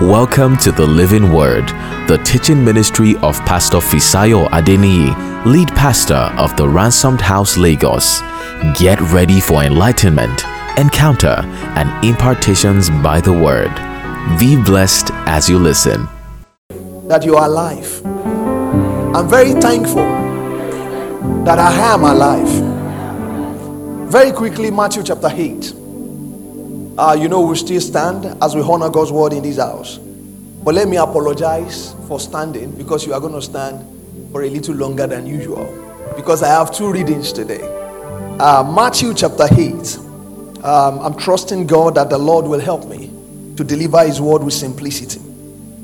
Welcome to the Living Word, the teaching ministry of Pastor Fisayo Adeniyi, lead pastor of the Ransomed House Lagos. Get ready for enlightenment, encounter, and impartations by the Word. Be blessed as you listen. that you are alive. I'm very thankful that I am alive. Very quickly, Matthew chapter 8. Uh, you know, we still stand as we honor God's word in this house. But let me apologize for standing because you are going to stand for a little longer than usual because I have two readings today. Uh, Matthew chapter 8. Um, I'm trusting God that the Lord will help me to deliver His word with simplicity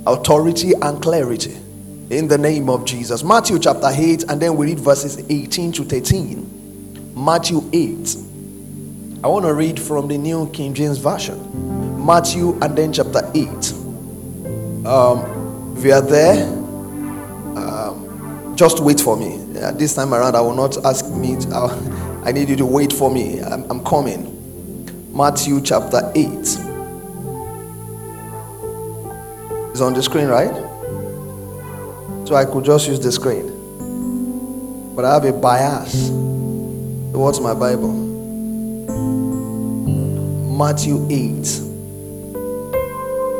authority and clarity in the name of Jesus. Matthew chapter 8, and then we read verses 18 to 13. Matthew 8. I want to read from the New King James Version. Matthew and then chapter 8. Um, you are there, um, just wait for me. Yeah, this time around, I will not ask me, to, uh, I need you to wait for me. I'm, I'm coming. Matthew chapter 8. It's on the screen, right? So I could just use the screen. But I have a bias towards my Bible. Matthew 8.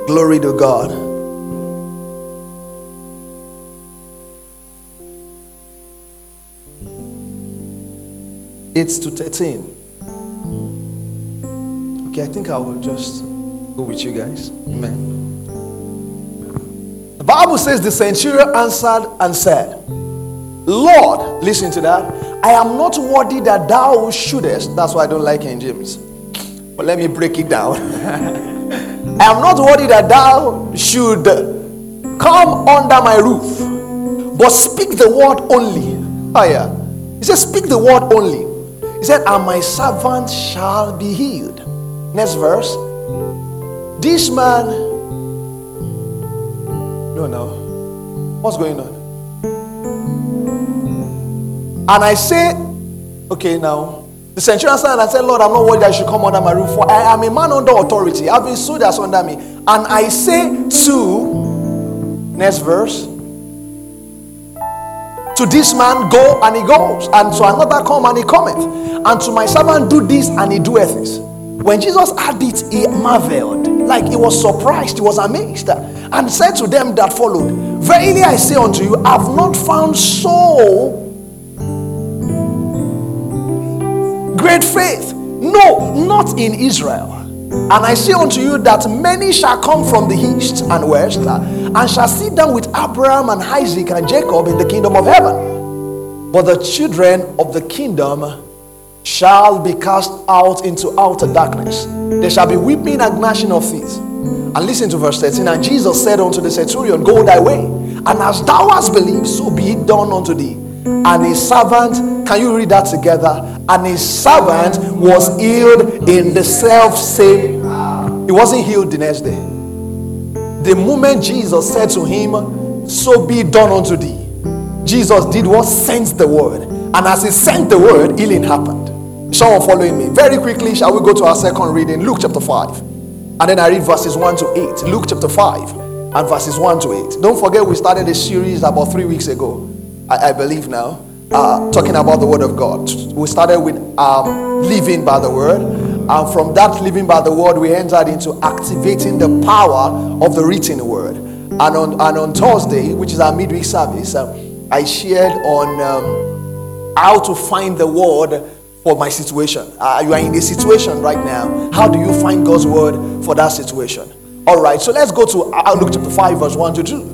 Glory to God. It's to 13. Okay, I think I will just go with you guys. Amen. The Bible says the centurion answered and said, Lord, listen to that. I am not worthy that thou shouldest. That's why I don't like King James. But let me break it down. I am not worthy that thou should come under my roof, but speak the word only. Oh, yeah. He said, Speak the word only. He said, And my servant shall be healed. Next verse. This man no, no. What's going on? And I say, okay, now, the centurion said, I said, Lord, I'm not worried I should come under my roof, for I am a man under authority, having soldiers under me. And I say to, next verse, to this man, go, and he goes, and to another, come, and he cometh, and to my servant, do this, and he doeth this. When Jesus had it, he marveled, like he was surprised, he was amazed, and said to them that followed, Verily I say unto you, I have not found so great faith. No, not in Israel. And I say unto you that many shall come from the east and west, uh, and shall sit down with Abraham and Isaac and Jacob in the kingdom of heaven. But the children of the kingdom shall be cast out into outer darkness. There shall be weeping and gnashing of teeth. And listen to verse 13. And Jesus said unto the centurion, Go thy way, and as thou hast believed, so be it done unto thee. And his servant, can you read that together? And his servant was healed in the self same. He wasn't healed the next day. The moment Jesus said to him, So be done unto thee, Jesus did what? Sent the word. And as he sent the word, healing happened. Someone following me. Very quickly, shall we go to our second reading? Luke chapter 5. And then I read verses 1 to 8. Luke chapter 5 and verses 1 to 8. Don't forget, we started a series about three weeks ago, I, I believe now, uh, talking about the Word of God. We started with um, living by the Word. And from that living by the Word, we entered into activating the power of the written Word. And on, and on Thursday, which is our midweek service, uh, I shared on um, how to find the Word for my situation. Uh, you are in a situation right now. How do you find God's word for that situation? All right, so let's go to Luke chapter 5, verse 1 to 2.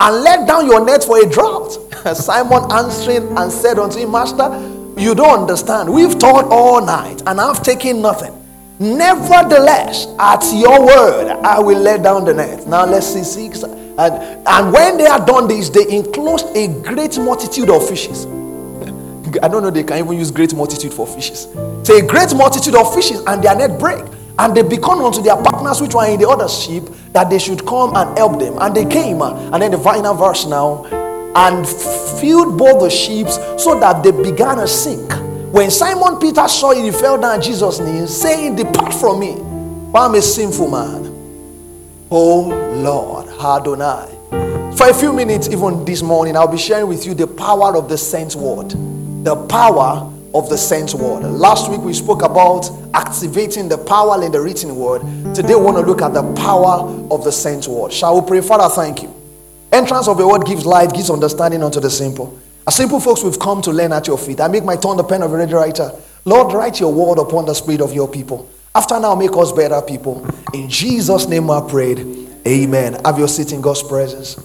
and let down your net for a drought. Simon answering and said unto him, Master, you don't understand. We've taught all night and I've taken nothing. Nevertheless, at your word, I will let down the net. Now let's see six. And, and when they had done this, they enclosed a great multitude of fishes. I don't know they can even use great multitude for fishes. Say a great multitude of fishes, and their net break. And they become unto their partners which were in the other ship that they should come and help them. And they came, uh, and then the final verse now, and filled both the ships so that they began to sink. When Simon Peter saw it, he fell down at Jesus' knees, saying, Depart from me, for I'm a sinful man. Oh Lord, Adonai. For a few minutes, even this morning, I'll be sharing with you the power of the sent word. The power of the sent word. Last week we spoke about activating the power in the written word. Today we want to look at the power of the sent word. Shall we pray? Father, thank you. Entrance of the word gives light, gives understanding unto the simple. As simple folks, we've come to learn at your feet. I make my tongue the pen of a ready writer. Lord, write your word upon the spirit of your people. After now, make us better people. In Jesus' name I prayed. Amen. Have your seat in God's presence.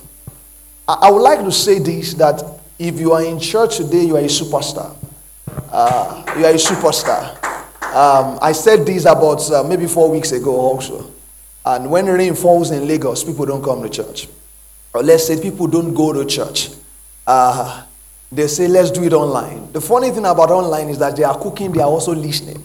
I, I would like to say this that if you are in church today, you are a superstar. Uh, you are a superstar. Um, I said this about uh, maybe four weeks ago also. And when rain falls in Lagos, people don't come to church. Or let's say people don't go to church. Uh, they say, let's do it online. The funny thing about online is that they are cooking, they are also listening.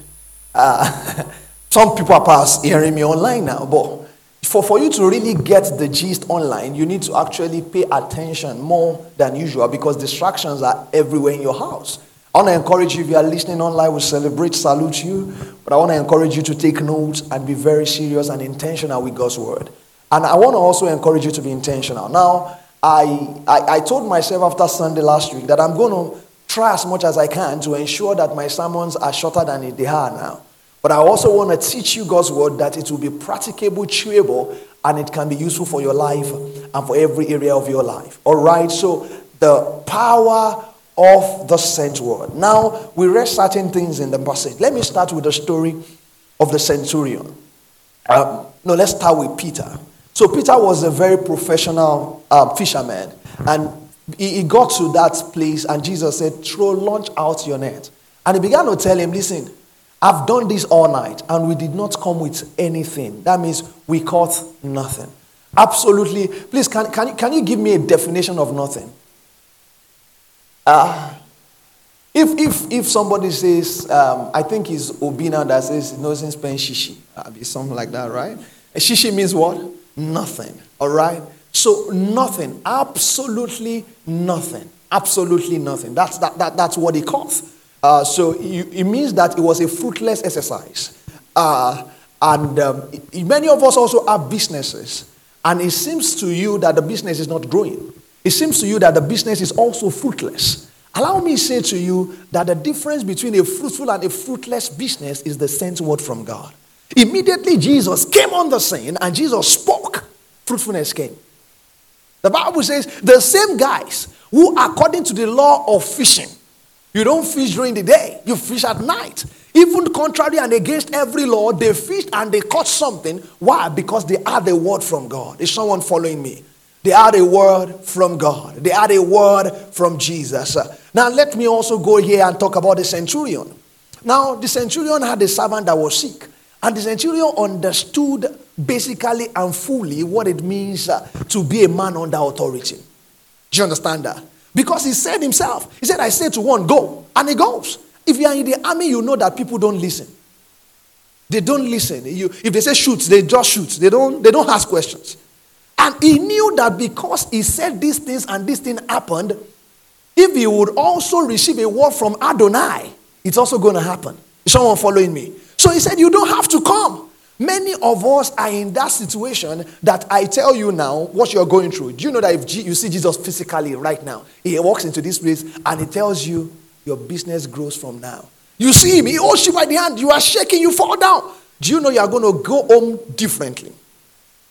Uh, some people are past hearing me online now, but for, for you to really get the gist online, you need to actually pay attention more than usual because distractions are everywhere in your house. I want to encourage you, if you are listening online, we celebrate, salute you. But I want to encourage you to take notes and be very serious and intentional with God's word. And I want to also encourage you to be intentional. Now, I, I, I told myself after Sunday last week that I'm going to try as much as I can to ensure that my sermons are shorter than they are now. But I also want to teach you God's word that it will be practicable, chewable, and it can be useful for your life and for every area of your life. All right, so the power of the sent word. Now, we read certain things in the passage. Let me start with the story of the centurion. Um, no, let's start with Peter. So Peter was a very professional uh, fisherman, and he, he got to that place, and Jesus said, "Throw, launch out your net." And he began to tell him, "Listen, I've done this all night, and we did not come with anything. That means we caught nothing. Absolutely. Please, can, can, can you give me a definition of nothing? Uh, if, if, if somebody says, um, I think it's Obina that says, no sense paying shishi, uh, something like that, right? Shishi means what? Nothing. All right? So nothing. Absolutely nothing. Absolutely nothing. That's, that, that, that's what it calls. Uh, so it, it, means that it was a fruitless exercise. Uh, and um, it, many of us also have businesses. And it seems to you that the business is not growing. It seems to you that the business is also fruitless. Allow me say to you that the difference between a fruitful and a fruitless business is the sent word from God. Immediately, Jesus came on the scene and Jesus spoke. Fruitfulness came. The Bible says the same guys who, according to the law of fishing, you don't fish during the day, you fish at night. Even contrary and against every law, they fished and they caught something. Why? Because they had the word from God. Is someone following me? They had a word from God. They had a word from Jesus. Now, let me also go here and talk about the centurion. Now, the centurion had a servant that was sick. And the centurion understood basically and fully what it means uh, to be a man under authority. Do you understand that? Because he said himself, he said, I say to one, go, and he goes. If you are in the army, you know that people don't listen. They don't listen. You, if they say shoot, they just shoot. They don't, they don't ask questions. And he knew that because he said these things and this thing happened, if he would also receive a word from Adonai, it's also going to happen. Is someone following me? So he said, You don't have to come. Many of us are in that situation that I tell you now what you're going through. Do you know that if you see Jesus physically right now, he walks into this place and he tells you your business grows from now. You see him, he holds you by the hand, you are shaking, you fall down. Do you know you are going to go home differently?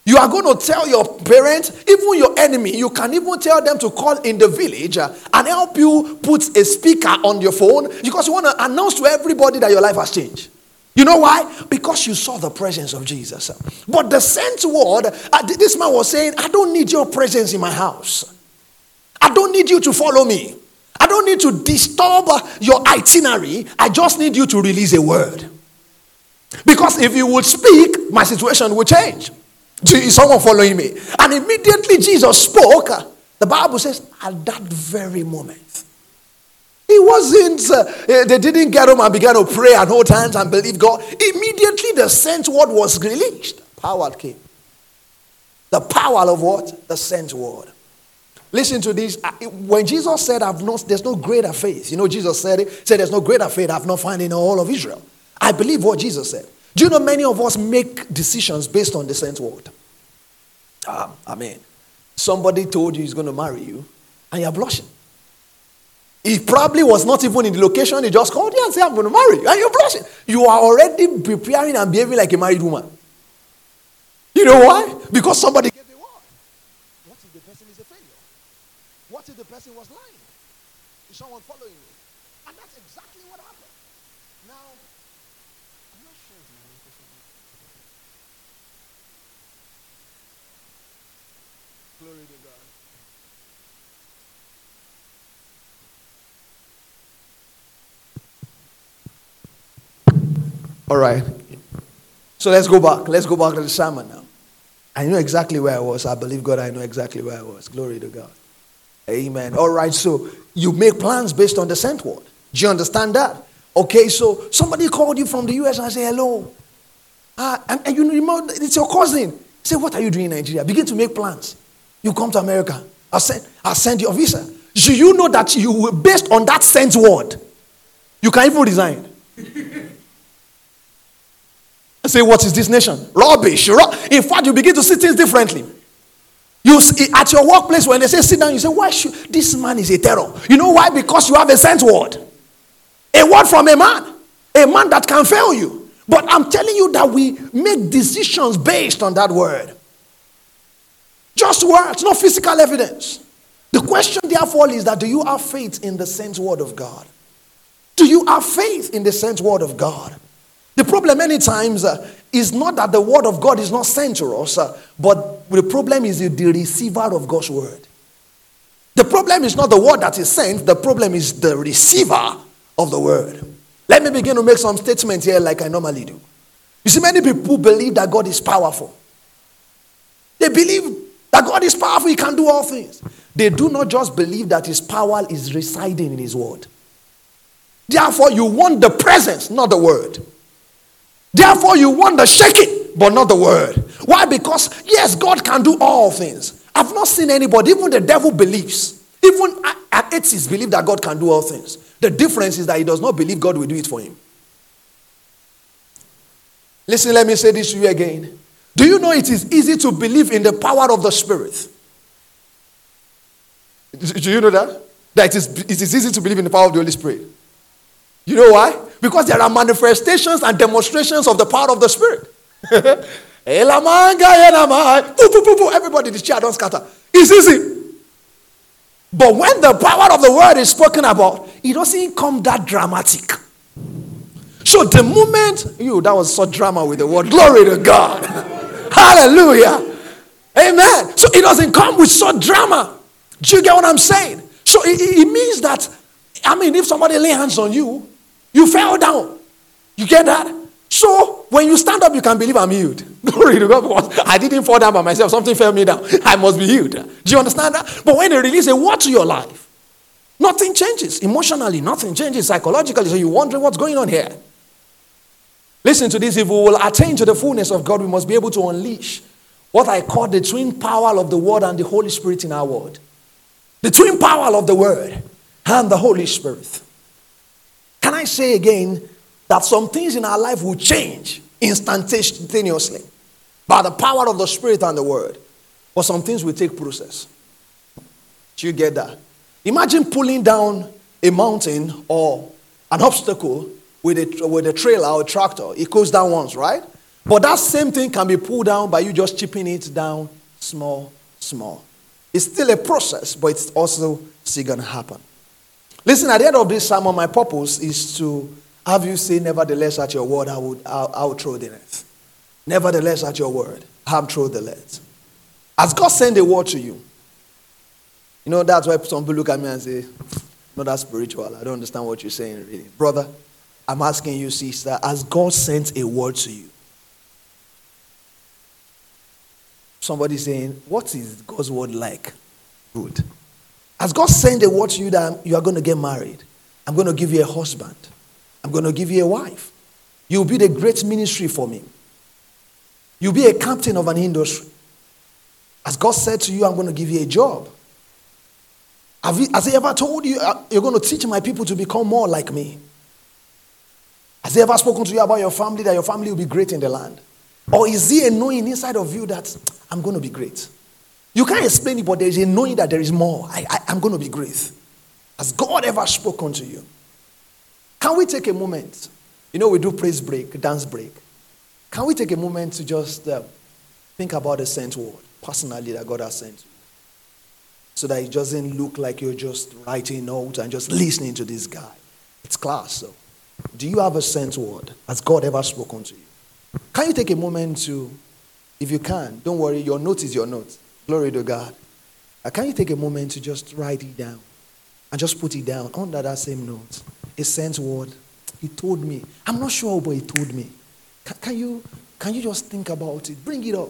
You are going to tell your parents, even your enemy, you can even tell them to call in the village uh, and help you put a speaker on your phone because you want to announce to everybody that your life has changed. You know why? Because you saw the presence of Jesus. But the sent word, uh, this man was saying, I don't need your presence in my house. I don't need you to follow me. I don't need to disturb uh, your itinerary. I just need you to release a word. Because if you would speak, my situation would change. Is someone following me? And immediately Jesus spoke. The Bible says, at that very moment. He wasn't, uh, they didn't get home and began to pray and hold hands and believe God. Immediately the sent word was released. Power came. The power of what? The sent word. Listen to this. When Jesus said, I've not, there's no greater faith, you know, Jesus said it, said, There's no greater faith I've not found in all of Israel. I believe what Jesus said. Do you know many of us make decisions based on the sent word? Um, I mean, somebody told you he's going to marry you, and you're blushing. He probably was not even in the location, he just called you and said, I'm going to marry you, and you're blushing. You are already preparing and behaving like a married woman. You know why? Because somebody gave a word. What if the person is a failure? What if the person was lying? Is someone following me? And that's exactly what happened. Now, I'm not sure if Glory to God. All right. So let's go back. Let's go back to the sermon now. I know exactly where I was. I believe God, I know exactly where I was. Glory to God. Amen. All right, so you make plans based on the sent word. Do you understand that? Okay, so somebody called you from the US and I say, hello. Uh, and, and you remember, it's your cousin. Say, what are you doing in Nigeria? Begin to make plans. You come to America. I'll send, I'll send you a visa. Do you know that you, based on that sent word, you can even resign? say, what is this nation? Rubbish. In fact, you begin to see things differently. You see, at your workplace when they say sit down, you say, "Why should this man is a terror?" You know why? Because you have a sent word, a word from a man, a man that can fail you. But I'm telling you that we make decisions based on that word. Just words, not physical evidence. The question, therefore, is that do you have faith in the sent word of God? Do you have faith in the sent word of God? The problem, many times, uh, is not that the word of God is not sent to us, uh, but the problem is the receiver of God's word. The problem is not the word that is sent, the problem is the receiver of the word. Let me begin to make some statements here, like I normally do. You see, many people believe that God is powerful. They believe that God is powerful, He can do all things. They do not just believe that His power is residing in His word. Therefore, you want the presence, not the word. Therefore, you want the shaking, but not the word. Why? Because, yes, God can do all things. I've not seen anybody, even the devil believes. Even atheists believe that God can do all things. The difference is that he does not believe God will do it for him. Listen, let me say this to you again. Do you know it is easy to believe in the power of the Spirit? Do you know that? That it is, it is easy to believe in the power of the Holy Spirit. You know why? Because there are manifestations and demonstrations of the power of the Spirit. Eh, eh, Everybody, the chair don't scatter. It's easy. But when the power of the word is spoken about, it doesn't come that dramatic. So the moment you that was so drama with the word, glory to God. Hallelujah. Amen. So it doesn't come with such drama. Do you get what I'm saying? So it, it means that, I mean, if somebody lay hands on you, you fell down. You get that? So when you stand up, you can believe I'm healed. Glory to God because I didn't fall down by myself. Something fell me down. I must be healed. Do you understand that? But when they release a word to your life, nothing changes. Emotionally, nothing changes. Psychologically, so you're wondering what's going on here. Listen to this. If we will attain to the fullness of God, we must be able to unleash what I call the twin power of the Word and the Holy Spirit in our word. The twin power of the Word and the Holy Spirit. Can I say again that some things in our life will change instantaneously by the power of the Spirit and the Word? But some things will take process. Do you get that? Imagine pulling down a mountain or an obstacle with a, with a trailer or a tractor. It goes down once, right? But that same thing can be pulled down by you just chipping it down small, small. It's still a process, but it's also still going to happen. Listen, at the end of this sermon, my purpose is to have you say, Nevertheless, at your word, I would I, will throw the net. Nevertheless, at your word, I have thrown the net. As God sent a word to you, you know, that's why some people look at me and say, Not that spiritual. I don't understand what you're saying, really. Brother, I'm asking you, sister, has God sent a word to you? Somebody saying, What is God's word like? Good. Has God sent a word to you that you are going to get married? I'm going to give you a husband. I'm going to give you a wife. You'll build a great ministry for me. You'll be a captain of an industry. Has God said to you, I'm going to give you a job? Has He ever told you, uh, you're going to teach my people to become more like me? Has He ever spoken to you about your family, that your family will be great in the land? Or is He a knowing inside of you that I'm going to be great? You can't explain it, but there is a knowing that there is more. I, I, I'm going to be great. Has God ever spoken to you? Can we take a moment? You know, we do praise break, dance break. Can we take a moment to just uh, think about the sent word personally that God has sent you? So that it doesn't look like you're just writing notes and just listening to this guy. It's class. So, do you have a sent word? Has God ever spoken to you? Can you take a moment to, if you can, don't worry, your note is your note. Glory to God. Uh, can you take a moment to just write it down and just put it down under that same note? A sent word. He told me. I'm not sure, but he told me. Can, can, you, can you just think about it? Bring it up.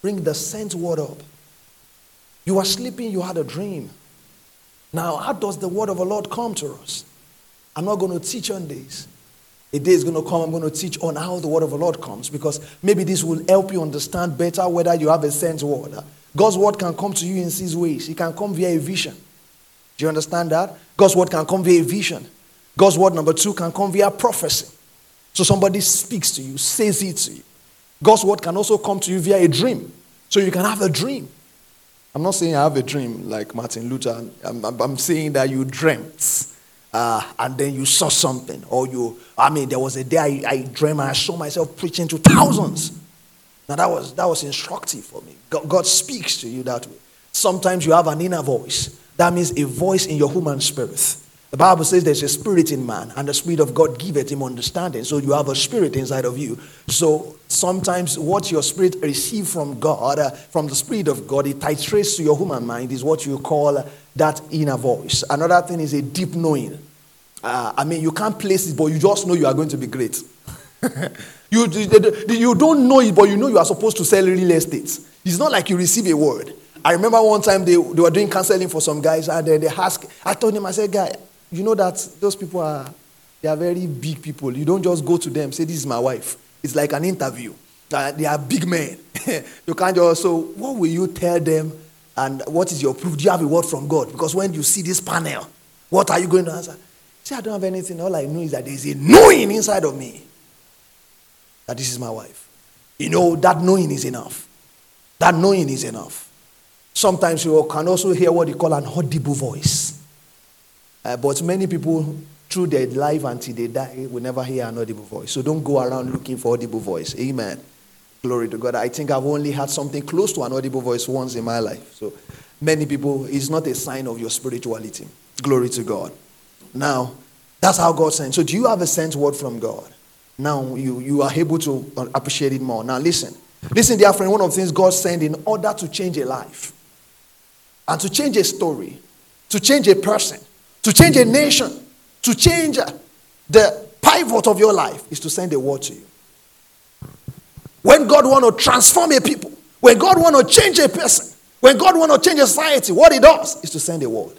Bring the sent word up. You were sleeping, you had a dream. Now, how does the word of the Lord come to us? I'm not going to teach on this. A day is going to come, I'm going to teach on how the word of the Lord comes because maybe this will help you understand better whether you have a sense word. God's word can come to you in six ways. It can come via a vision. Do you understand that? God's word can come via a vision. God's word number two can come via prophecy. So somebody speaks to you, says it to you. God's word can also come to you via a dream. So you can have a dream. I'm not saying I have a dream like Martin Luther. I'm, I'm, I'm saying that you dreamt uh, and then you saw something. Or you, I mean, there was a day I, I and I saw myself preaching to thousands. Now that was, that was instructive for me. God, God speaks to you that way. Sometimes you have an inner voice. That means a voice in your human spirit. The Bible says there's a spirit in man, and the spirit of God giveth him understanding. So you have a spirit inside of you. So sometimes what your spirit receives from God, uh, from the spirit of God, it titrates to your human mind, is what you call that inner voice. Another thing is a deep knowing. Uh, I mean, you can't place it, but you just know you are going to be great. you, you don't know it, but you know you are supposed to sell real estate. It's not like you receive a word. I remember one time they, they were doing counseling for some guys, and they, they asked, I told him, I said, guy, you know that those people are they are very big people. You don't just go to them say this is my wife. It's like an interview. Uh, they are big men. you can't just so what will you tell them and what is your proof? Do you have a word from God? Because when you see this panel, what are you going to answer? See, I don't have anything. All I know is that there's a knowing inside of me that this is my wife. You know, that knowing is enough. That knowing is enough. Sometimes you can also hear what you call an audible voice. Uh, but many people, through their life until they die, will never hear an audible voice. So don't go around looking for audible voice. Amen. Glory to God. I think I've only had something close to an audible voice once in my life. So many people, it's not a sign of your spirituality. Glory to God. Now, that's how God sends. So do you have a sent word from God? Now you, you are able to appreciate it more. Now listen. Listen, dear friend, one of the things God sent in order to change a life and to change a story, to change a person, to change a nation, to change uh, the pivot of your life is to send a word to you. When God want to transform a people, when God want to change a person, when God want to change a society, what he does is to send a word.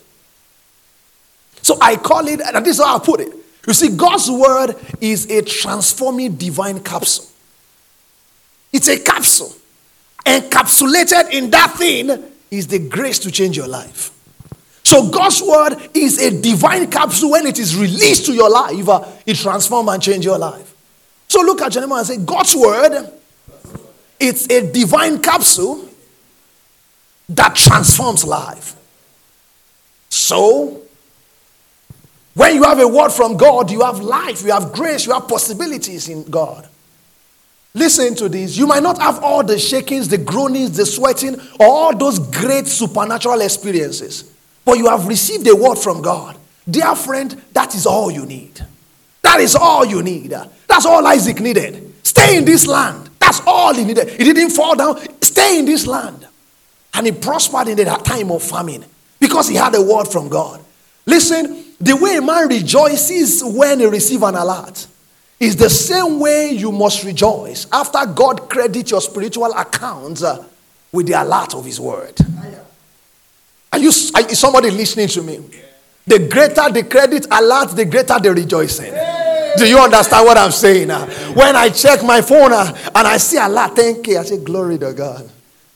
So I call it, and this is how I put it. You see, God's word is a transforming divine capsule. It's a capsule. Encapsulated in that thing is the grace to change your life. So God's word is a divine capsule. When it is released to your life, uh, it transforms and changes your life. So look at neighbor and say, God's word, it's a divine capsule that transforms life. So, when you have a word from God, you have life, you have grace, you have possibilities in God. Listen to this. You might not have all the shakings, the groanings, the sweating, or all those great supernatural experiences but you have received a word from God. Dear friend, that is all you need. That is all you need. That's all Isaac needed. Stay in this land. All he needed. He didn't fall down. Stay in this land. And he prospered in the time of famine because he had a word from God. Listen, the way a man rejoices when he receives an alert is the same way you must rejoice after God credit your spiritual accounts uh, with the alert of His word. Are you are, somebody listening to me? The greater the credit alert, the greater the rejoicing. Do you understand what I'm saying? Uh? When I check my phone uh, and I see alert 10k, I say, Glory to God.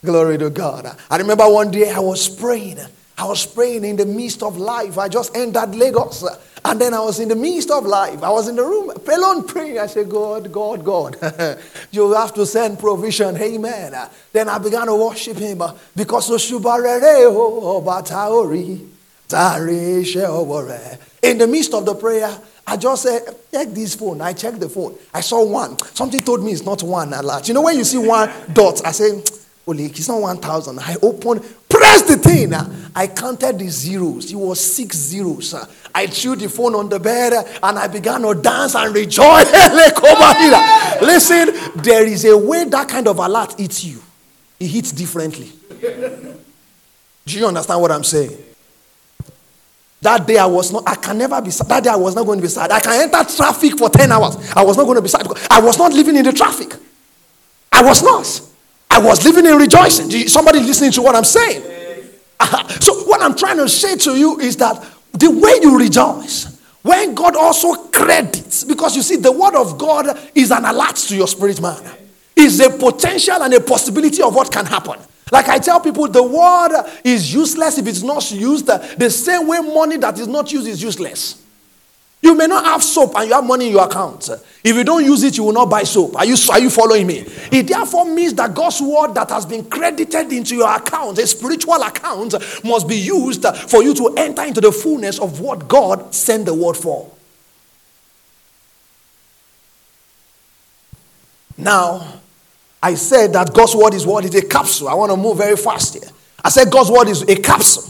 Glory to God. I remember one day I was praying. I was praying in the midst of life. I just entered Lagos. And then I was in the midst of life. I was in the room, alone praying. I said, God, God, God, you have to send provision. Amen. Then I began to worship him because in the midst of the prayer, I just said, check this phone. I checked the phone. I saw one. Something told me it's not one alert. You know, when you see one dot, I say, Holy, it's not 1,000. I opened, pressed the thing. I counted the zeros. It was six zeros. I threw the phone on the bed and I began to dance and rejoice. Listen, there is a way that kind of alert hits you, it hits differently. Do you understand what I'm saying? That day I was not, I can never be sad. That day I was not going to be sad. I can enter traffic for 10 hours. I was not going to be sad. I was not living in the traffic. I was not. I was living in rejoicing. Somebody listening to what I'm saying? Uh-huh. So, what I'm trying to say to you is that the way you rejoice, when God also credits, because you see, the word of God is an alert to your spirit man, is a potential and a possibility of what can happen. Like I tell people, the word is useless if it's not used the same way money that is not used is useless. You may not have soap and you have money in your account. If you don't use it, you will not buy soap. Are you, are you following me? It therefore means that God's word that has been credited into your account, a spiritual account, must be used for you to enter into the fullness of what God sent the word for. Now, I said that God's word is what is a capsule. I want to move very fast here. I said God's word is a capsule.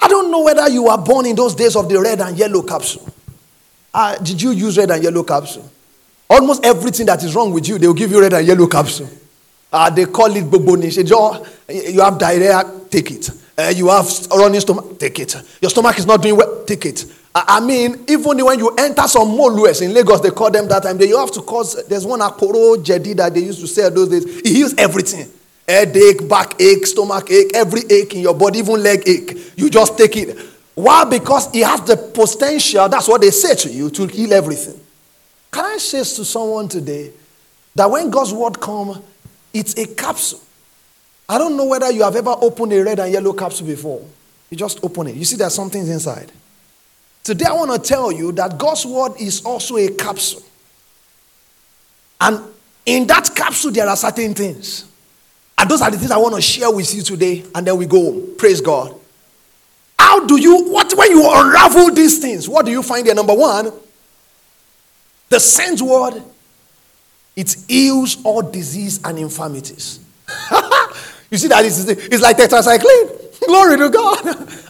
I don't know whether you were born in those days of the red and yellow capsule. Uh, did you use red and yellow capsule? Almost everything that is wrong with you, they will give you red and yellow capsule. Uh, they call it boboni. You have diarrhea, take it. Uh, you have running stomach, take it. Your stomach is not doing well, take it. I mean, even when you enter some molues in Lagos, they call them that time. They, you have to cause. There's one akoro jedi that they used to sell those days. He heals everything: headache, backache, stomach ache, every ache in your body, even leg ache. You just take it. Why? Because it has the potential, that's what they say to you, to heal everything. Can I say to someone today that when God's word comes, it's a capsule? I don't know whether you have ever opened a red and yellow capsule before. You just open it. You see there's something inside. Today I want to tell you that God's word is also a capsule. And in that capsule, there are certain things. And those are the things I want to share with you today. And then we go. Home. Praise God. How do you, what, when you unravel these things, what do you find there? Number one, the sent word, it heals all disease and infirmities. you see that it's, it's like tetracycline. Glory to God.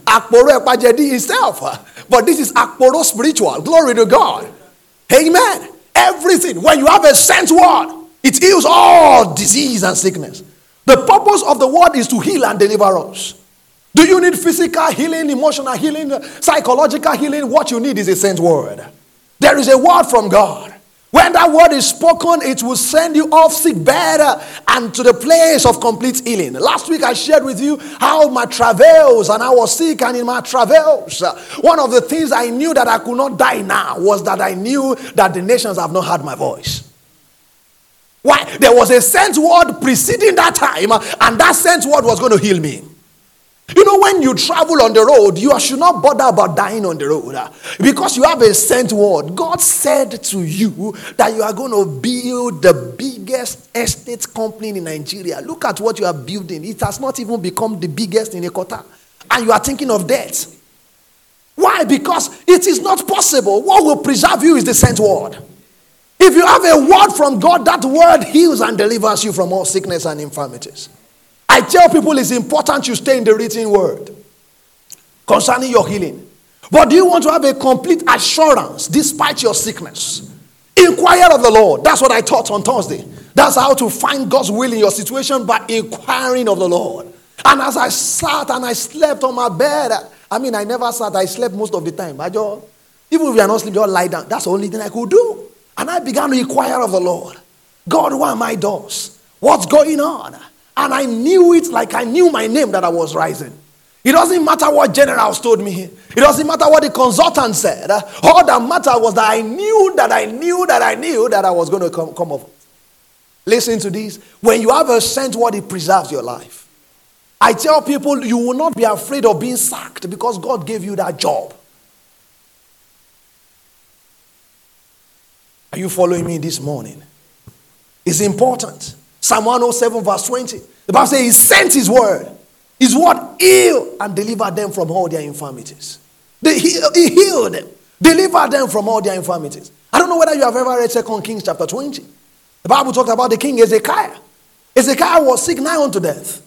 Akporo epajedi itself. But this is akporo spiritual. Glory to God. Amen. Everything. When you have a sense word, it heals all disease and sickness. The purpose of the word is to heal and deliver us. Do you need physical healing, emotional healing, psychological healing? What you need is a sense word. There is a word from God. When that word is spoken, it will send you off sick better and to the place of complete healing. Last week I shared with you how my travels and I was sick, and in my travels, uh, one of the things I knew that I could not die now was that I knew that the nations have not heard my voice. Why? There was a sent word preceding that time, and that sent word was going to heal me. You know, when you travel on the road, you should not bother about dying on the road uh, because you have a sent word. God said to you that you are going to build the biggest estate company in Nigeria. Look at what you are building. It has not even become the biggest in Ekota. And you are thinking of death. Why? Because it is not possible. What will preserve you is the sent word. If you have a word from God, that word heals and delivers you from all sickness and infirmities. I tell people it's important you stay in the written word concerning your healing. But do you want to have a complete assurance despite your sickness? Inquire of the Lord. That's what I taught on Thursday. That's how to find God's will in your situation by inquiring of the Lord. And as I sat and I slept on my bed, I mean, I never sat, I slept most of the time. I just, even if you are not sleeping, just lie down. That's the only thing I could do. And I began to inquire of the Lord God, why am I doors? What's going on? And I knew it like I knew my name that I was rising. It doesn't matter what generals told me. It doesn't matter what the consultant said. All that mattered was that I knew that I knew that I knew that I was going to come, come up. Listen to this. When you have a sense what it preserves your life. I tell people you will not be afraid of being sacked because God gave you that job. Are you following me this morning? It's important. Psalm 107, verse 20. The Bible says, He sent His word. His word healed and delivered them from all their infirmities. They heal, he healed them, delivered them from all their infirmities. I don't know whether you have ever read 2 Kings chapter 20. The Bible talked about the king Ezekiah. Ezekiah was sick nigh unto death.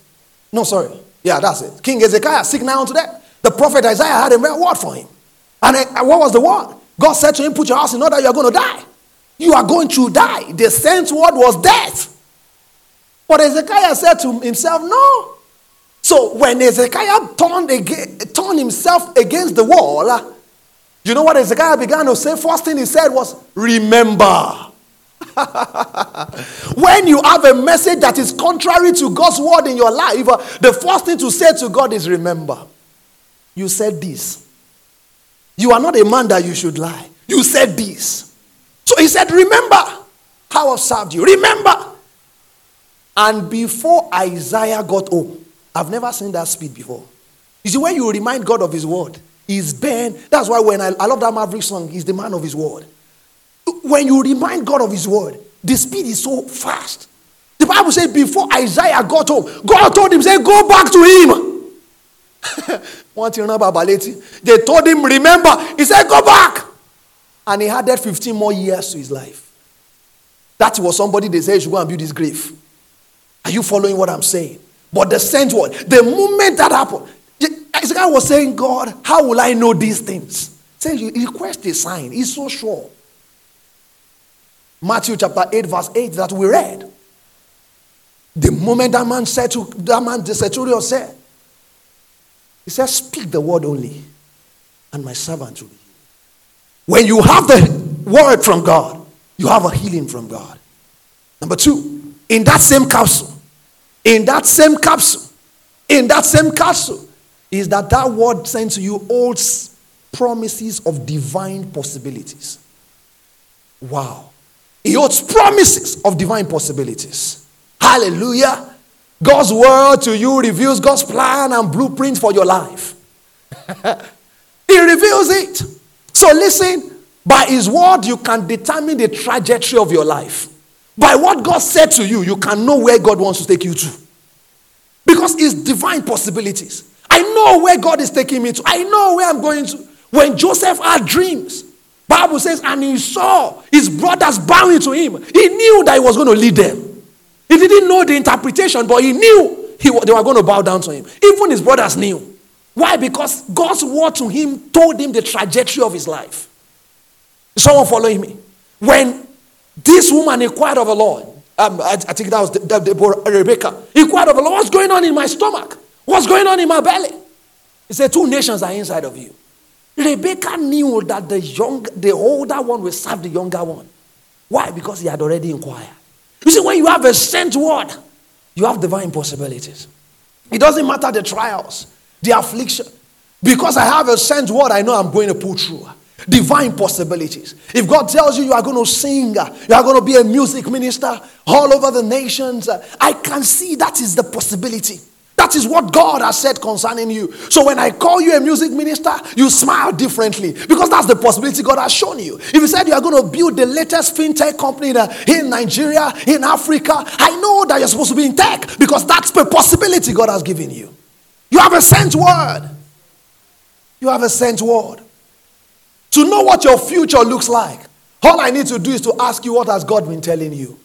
No, sorry. Yeah, that's it. King Ezekiah sick nigh unto death. The prophet Isaiah had a word for him. And uh, what was the word? God said to him, Put your house in order, you are going to die. You are going to die. The sent word was death. But Ezekiah said to himself, No. So when Ezekiah turned, turned himself against the wall, you know what Ezekiah began to say? First thing he said was, Remember. when you have a message that is contrary to God's word in your life, the first thing to say to God is, Remember. You said this. You are not a man that you should lie. You said this. So he said, Remember how I've served you. Remember. And before Isaiah got home, I've never seen that speed before. You see, when you remind God of his word, he's been. That's why when I, I love that Maverick song, he's the man of his word. When you remind God of his word, the speed is so fast. The Bible says before Isaiah got home, God told him, say, go back to him. One thing about Baleti, they told him, remember. He said, go back. And he added 15 more years to his life. That was somebody they said should go and build his grave. Are you following what I'm saying? But the sent word, the moment that happened, Isaiah was saying, God, how will I know these things? Say, you request a sign. He's so sure. Matthew chapter 8, verse 8, that we read. The moment that man said to that man, the centurion said, He said, Speak the word only, and my servant will be when you have the word from God, you have a healing from God. Number two, in that same capsule, in that same capsule, in that same capsule, is that that word sent to you holds promises of divine possibilities. Wow. It holds promises of divine possibilities. Hallelujah. God's word to you reveals God's plan and blueprint for your life. he reveals it. So listen, by His word, you can determine the trajectory of your life. By what God said to you, you can know where God wants to take you to. Because it's divine possibilities. I know where God is taking me to. I know where I'm going to. When Joseph had dreams, Bible says, and he saw his brothers bowing to him. He knew that he was going to lead them. He didn't know the interpretation, but he knew he, they were going to bow down to him. Even his brothers knew. Why? Because God's word to him told him the trajectory of his life. Is someone following me? When this woman inquired of the Lord, um, I, I, think that was Rebecca, inquired of the Lord, what's going on in my stomach? What's going on in my belly? He said, two nations are inside of you. Rebecca knew that the young, the older one will serve the younger one. Why? Because he had already inquired. You see, when you have a sent word, you have divine possibilities. It doesn't matter the trials the affliction. Because I have a sent word, I know I'm going to pull through. Divine possibilities. If God tells you you are going to sing, uh, you are going to be a music minister all over the nations, uh, I can see that is the possibility. That is what God has said concerning you. So when I call you a music minister, you smile differently because that's the possibility God has shown you. If you said you are going to build the latest fintech company uh, in Nigeria, in Africa, I know that you're supposed to be in tech because that's the possibility God has given you. You have a sent word. You have a sent word. To know what your future looks like, all I need to do is to ask you, what has God been telling you?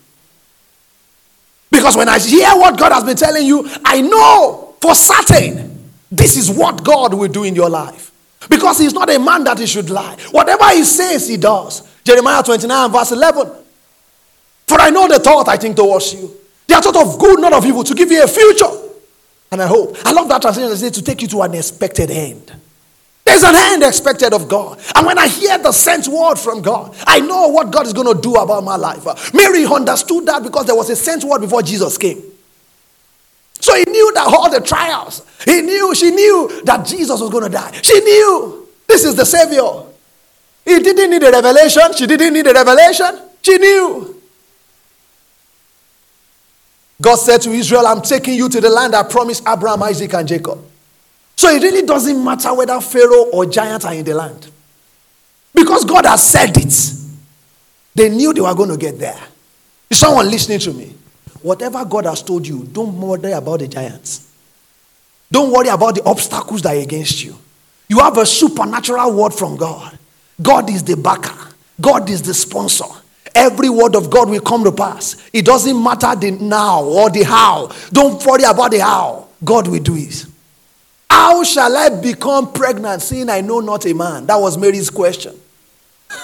Because when I hear what God has been telling you, I know for certain this is what God will do in your life. Because He's not a man that He should lie. Whatever He says, He does. Jeremiah 29, verse 11. For I know the thought I think towards you. They are thought of good, not of evil, to give you a future and I hope. I love that translation. It says to take you to an expected end. There's an end expected of God. And when I hear the sent word from God, I know what God is going to do about my life. Mary understood that because there was a sent word before Jesus came. So he knew that all the trials, he knew, she knew that Jesus was going to die. She knew this is the Savior. He didn't need a revelation. She didn't need a revelation. She knew. God said to Israel, I'm taking you to the land I promised Abraham, Isaac, and Jacob. So it really doesn't matter whether Pharaoh or giants are in the land. Because God has said it. They knew they were going to get there. Is someone listening to me? Whatever God has told you, don't worry about the giants. Don't worry about the obstacles that are against you. You have a supernatural word from God. God is the backer, God is the sponsor. Every word of God will come to pass. It doesn't matter the now or the how. Don't worry about the how. God will do it. How shall I become pregnant seeing I know not a man? That was Mary's question. he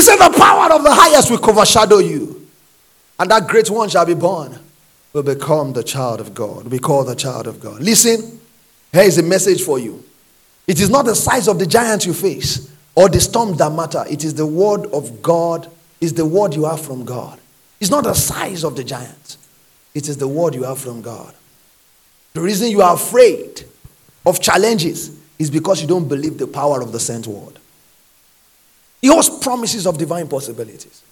said, The power of the highest will overshadow you. And that great one shall be born, will become the child of God, will be called the child of God. Listen, here is a message for you. It is not the size of the giant you face or the storms that matter. It is the word of God, is the word you have from God. It's not the size of the giant, it is the word you have from God. The reason you are afraid of challenges is because you don't believe the power of the sent word. He holds promises of divine possibilities.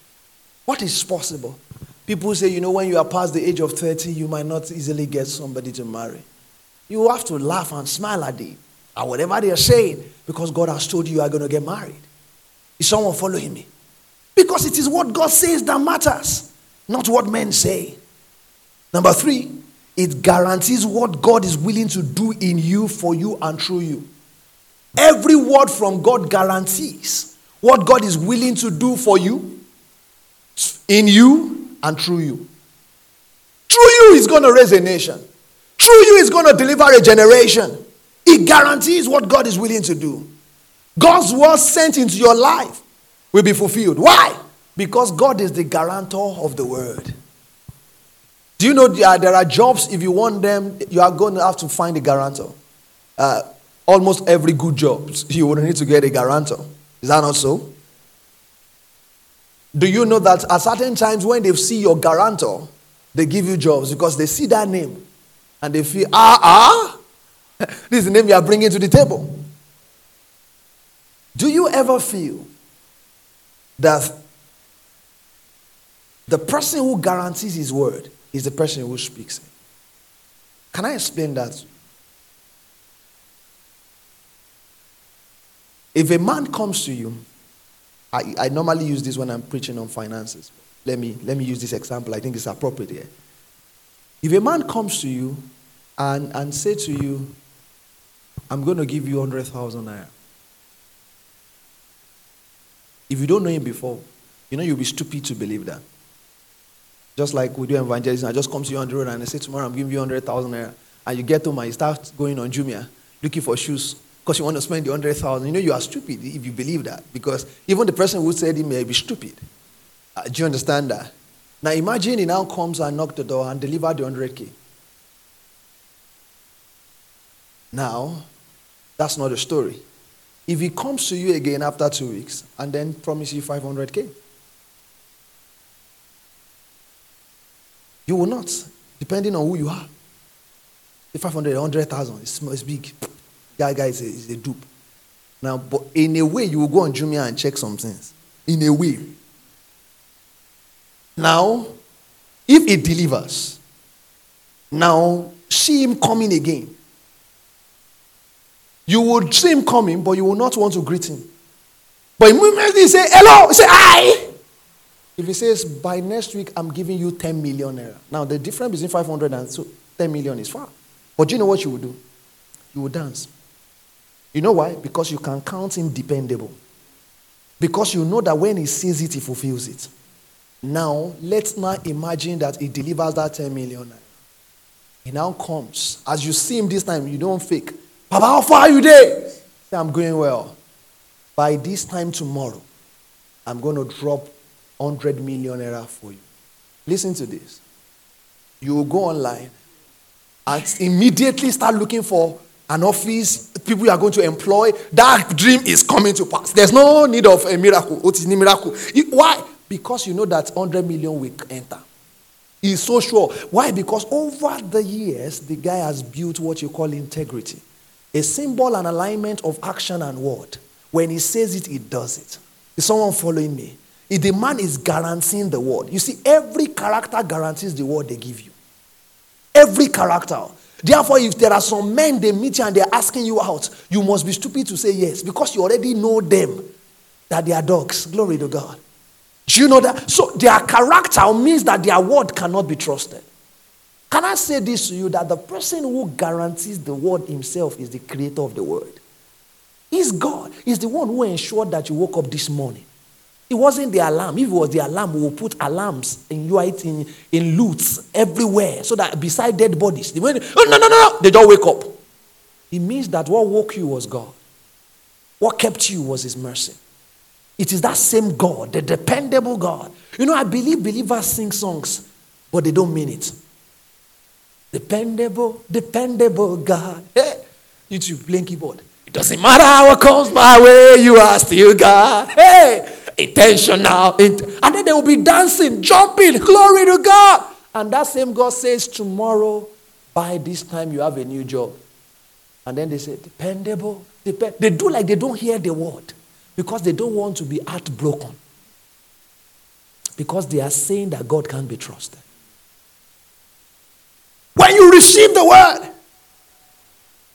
What is possible? People say, you know, when you are past the age of 30, you might not easily get somebody to marry. You have to laugh and smile at them, at whatever they are saying, because God has told you you are going to get married. Is someone following me? Because it is what God says that matters, not what men say. Number three, it guarantees what God is willing to do in you, for you, and through you. Every word from God guarantees what God is willing to do for you, in you, and through you. Through you, He's going to raise a nation. Through you, He's going to deliver a generation. It guarantees what God is willing to do. God's word sent into your life will be fulfilled. Why? Because God is the guarantor of the word. Do you know there are jobs, if you want them, you are going to have to find a guarantor. Uh, almost every good job, you would need to get a guarantor. Is that not so? Do you know that at certain times when they see your guarantor, they give you jobs because they see that name and they feel, ah, ah, this is the name you are bringing to the table. Do you ever feel that the person who guarantees his word is the person who speaks. Can I explain that? If a man comes to you, I, I normally use this when I'm preaching on finances. Let me, let me use this example. I think it's appropriate here. If a man comes to you and, and say to you, I'm going to give you 100,000 naira. If you don't know him before, you know you'll be stupid to believe that. Just like we do evangelism, I just come to you on the road and I say, Tomorrow I'm giving you 100,000 naira. And you get home and you start going on Jumia looking for shoes because you want to spend the 100,000. You know, you are stupid if you believe that because even the person who said it may be stupid. Uh, do you understand that? Now imagine he now comes and knocks the door and delivers the 100K. Now, that's not the story. If he comes to you again after two weeks and then promise you 500K, You will not, depending on who you are. The 500, 100,000, it's, it's big. That guy is a, is a dupe. Now, but in a way, you will go on Jumia and check some things. In a way. Now, if it delivers, now see him coming again. You would see him coming, but you will not want to greet him. But immediately he say, hello, he say, hi. If he says, by next week, I'm giving you 10 million naira. Now, the difference between 500 and 10 million is far. But you know what you will do? You will dance. You know why? Because you can count him dependable. Because you know that when he says it, he fulfills it. Now, let's not imagine that he delivers that 10 million. He now comes. As you see him this time, you don't fake. Papa, how far are you there? I'm going well. By this time tomorrow, I'm going to drop 100 million naira for you. Listen to this. You will go online and immediately start looking for an office people you are going to employ, that dream is coming to pass. There's no need of a miracle. What is the miracle? Why? Because you know that 100 million will enter. He's so sure. Why? Because over the years, the guy has built what you call integrity a symbol and alignment of action and word. When he says it, he does it. Is someone following me? If the man is guaranteeing the word, you see, every character guarantees the word they give you. Every character. Therefore, if there are some men they meet you and they're asking you out, you must be stupid to say yes because you already know them that they are dogs. Glory to God. Do you know that? So their character means that their word cannot be trusted. Can I say this to you that the person who guarantees the word himself is the creator of the word? He's God. He's the one who ensured that you woke up this morning. It wasn't the alarm. If it was the alarm, we will put alarms in UIT, in, in loots everywhere so that beside dead bodies, they went, oh, no, no, no, no, they don't wake up. It means that what woke you was God. What kept you was His mercy. It is that same God, the dependable God. You know, I believe believers sing songs, but they don't mean it. Dependable, dependable God. Hey, you two playing keyboard. It doesn't matter what comes my way, you are still God. Hey, intentional. and then they will be dancing, jumping, glory to God. And that same God says, Tomorrow, by this time, you have a new job. And then they say, Dependable. Depend. They do like they don't hear the word because they don't want to be heartbroken. Because they are saying that God can't be trusted. When you receive the word,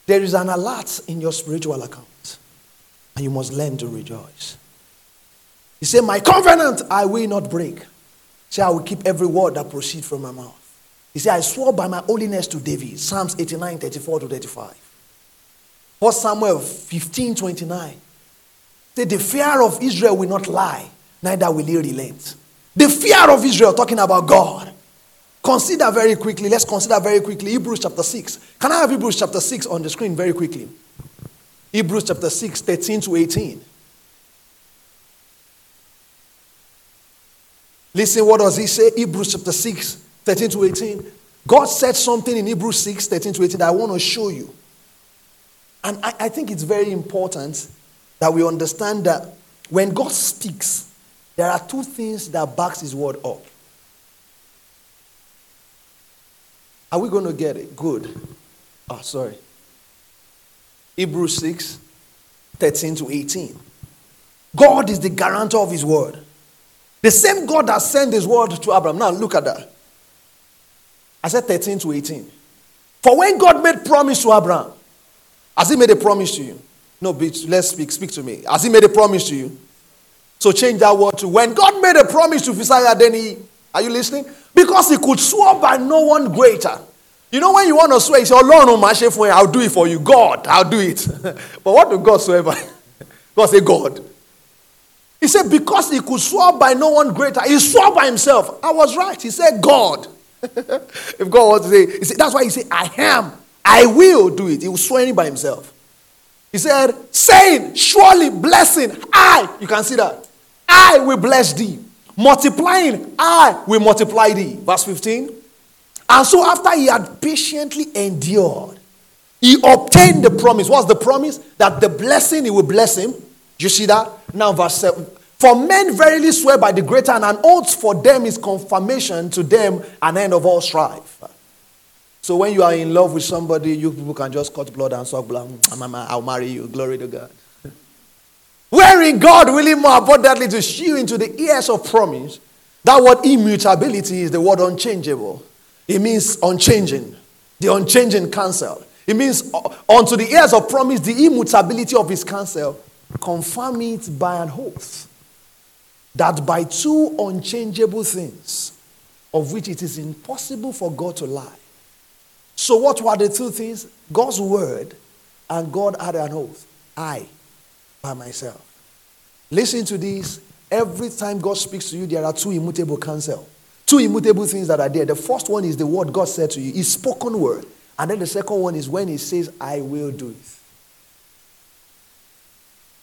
there is an alert in your spiritual account, and you must learn to rejoice. He said, My covenant I will not break. Say, I will keep every word that proceeds from my mouth. He said, I swore by my holiness to David. Psalms 89, 34 to 35. 1 Samuel 15, 29. Say, the fear of Israel will not lie, neither will he relent. The fear of Israel, talking about God. Consider very quickly, let's consider very quickly Hebrews chapter 6. Can I have Hebrews chapter 6 on the screen very quickly? Hebrews chapter 6, 13 to 18. Listen, what does he say? Hebrews chapter 6, 13 to 18. God said something in Hebrews 6, 13 to 18 that I want to show you. And I, I think it's very important that we understand that when God speaks, there are two things that backs his word up. Are we going to get it? Good. Oh, sorry. Hebrews 6 13 to 18. God is the guarantor of his word. The same God that sent his word to Abraham. Now look at that. I said 13 to 18. For when God made promise to Abraham, has he made a promise to you? No, bitch, let's speak. Speak to me. Has he made a promise to you? So change that word to when God made a promise to Phisaiah, then he are you listening? Because he could swear by no one greater. You know, when you want to swear, you say, Oh Lord, no, I'll do it for you. God, I'll do it. but what do God swear by? God say, God. He said, Because he could swear by no one greater, he swore by himself. I was right. He said, God. if God was to say, he said, that's why he said, I am. I will do it. He was swearing by himself. He said, saying, surely blessing, I, you can see that, I will bless thee. Multiplying, I will multiply thee. Verse 15. And so, after he had patiently endured, he obtained the promise. What's the promise? That the blessing, he will bless him. You see that? Now, verse 7. For men verily swear by the greater, and an oath for them is confirmation to them an end of all strife. So when you are in love with somebody, you people can just cut blood and suck blood. I'll marry you. Glory to God. Wherein God willing more abundantly to shew into the ears of promise. That word immutability is the word unchangeable. It means unchanging, the unchanging counsel. It means uh, unto the ears of promise, the immutability of his counsel, confirm it by an oath. That by two unchangeable things, of which it is impossible for God to lie. So, what were the two things? God's word and God had an oath. I by myself. Listen to this. Every time God speaks to you, there are two immutable counsel. Two immutable things that are there. The first one is the word God said to you, His spoken word. And then the second one is when He says, I will do it.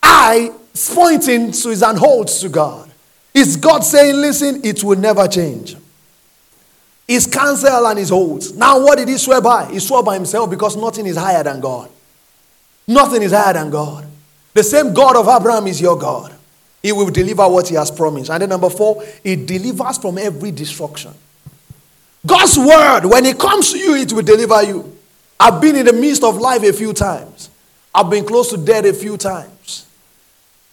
I pointing to His handholds to God. Is God saying, Listen, it will never change. His counsel and his holds. Now, what did he swear by? He swore by himself because nothing is higher than God. Nothing is higher than God. The same God of Abraham is your God. He will deliver what he has promised. And then number four, he delivers from every destruction. God's word, when it comes to you, it will deliver you. I've been in the midst of life a few times. I've been close to death a few times.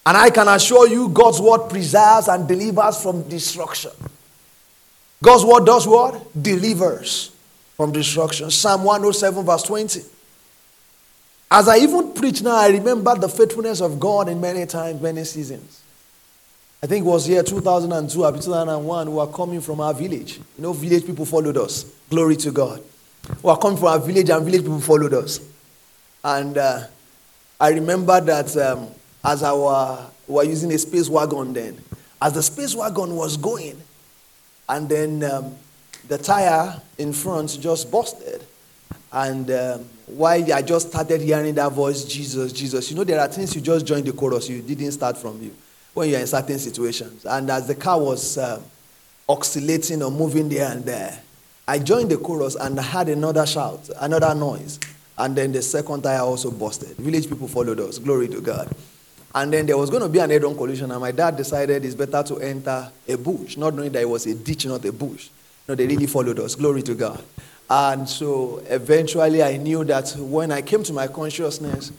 And I can assure you, God's word preserves and delivers from destruction. God's word does what? Delivers from destruction. Psalm 107, verse 20. As I even preach now, I remember the faithfulness of God in many times, many seasons. I think it was here 2002 or 2001. We were coming from our village. You know, village people followed us. Glory to God. We were coming from our village, and village people followed us. And uh, I remember that um, as our we were using a space wagon then, as the space wagon was going, and then um, the tire in front just busted. And um, while I just started hearing that voice, Jesus, Jesus, you know, there are things you just join the chorus, you didn't start from you when you're in certain situations. And as the car was uh, oscillating or moving there and there, I joined the chorus and I had another shout, another noise. And then the second tire also busted. Village people followed us. Glory to God. And then there was going to be an head on collision, and my dad decided it's better to enter a bush, not knowing that it was a ditch, not a bush. No, they really followed us. Glory to God. And so eventually I knew that when I came to my consciousness,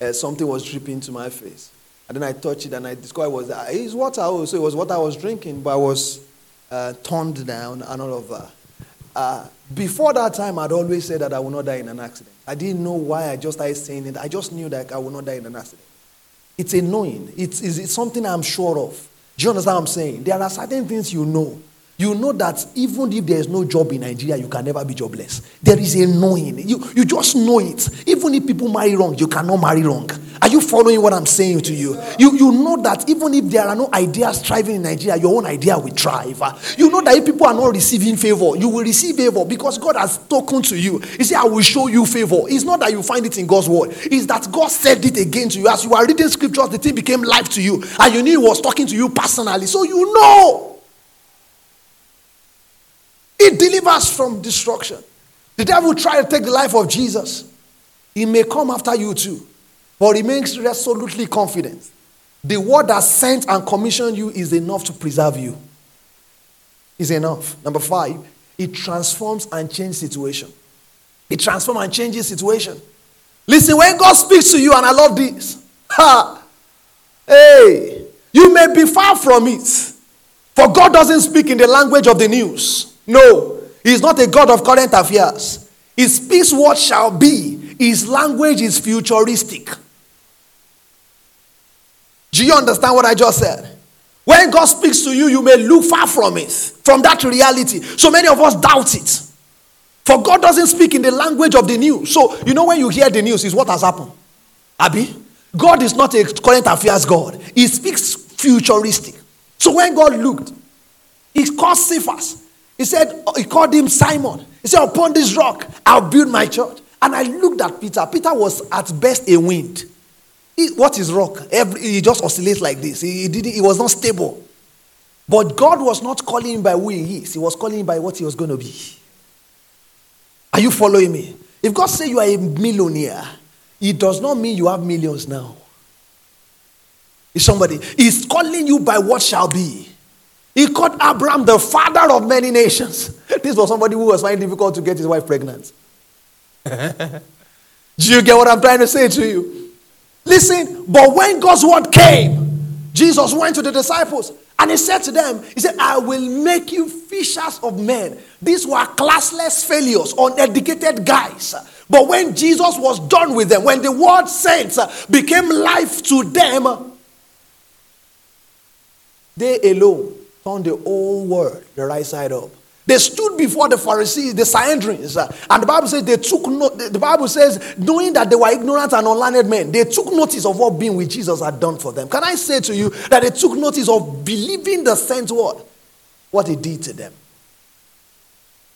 uh, something was dripping to my face. And then I touched it and I discovered it was uh, it's water. So it was what I was drinking, but I was uh, turned down and all of that. Uh, before that time, I'd always said that I would not die in an accident. I didn't know why I just started saying it. I just knew that I would not die in an accident. It's annoying. It's, it's, it's something I'm sure of. Do you understand what I'm saying? There are certain things you know you know that even if there is no job in Nigeria, you can never be jobless. There is a knowing. You, you just know it. Even if people marry wrong, you cannot marry wrong. Are you following what I'm saying to you? You, you know that even if there are no ideas thriving in Nigeria, your own idea will thrive. You know that if people are not receiving favor, you will receive favor because God has spoken to you. He said, I will show you favor. It's not that you find it in God's word, it's that God said it again to you. As you are reading scriptures, the thing became life to you, and you knew He was talking to you personally. So you know. It delivers from destruction. The devil tried to take the life of Jesus. He may come after you too, but remains resolutely confident. The word that sent and commissioned you is enough to preserve you. Is enough. Number five, it transforms and changes situation. It transforms and changes situation. Listen, when God speaks to you, and I love this. Ha! Hey, you may be far from it, for God doesn't speak in the language of the news. No, he's not a God of current affairs. He speaks what shall be. His language is futuristic. Do you understand what I just said? When God speaks to you, you may look far from it, from that reality. So many of us doubt it. For God doesn't speak in the language of the news. So, you know, when you hear the news, is what has happened. Abby? God is not a current affairs God, He speaks futuristic. So when God looked, He called Cephas. He said, oh, he called him Simon. He said, Upon this rock, I'll build my church. And I looked at Peter. Peter was at best a wind. He, what is rock? Every, he just oscillates like this. He, he, didn't, he was not stable. But God was not calling him by who he is, He was calling him by what he was going to be. Are you following me? If God say you are a millionaire, it does not mean you have millions now. Is somebody, He's calling you by what shall be. He called Abraham the father of many nations. This was somebody who was finding difficult to get his wife pregnant. Do you get what I'm trying to say to you? Listen, but when God's word came, Jesus went to the disciples and he said to them, He said, I will make you fishers of men. These were classless failures, uneducated guys. But when Jesus was done with them, when the word sent became life to them, they alone turned the whole world the right side up. They stood before the Pharisees, the Sanhedrins, uh, and the Bible says they took note. The Bible says, knowing that they were ignorant and unlearned men, they took notice of what being with Jesus had done for them. Can I say to you that they took notice of believing the sent word, what he did to them?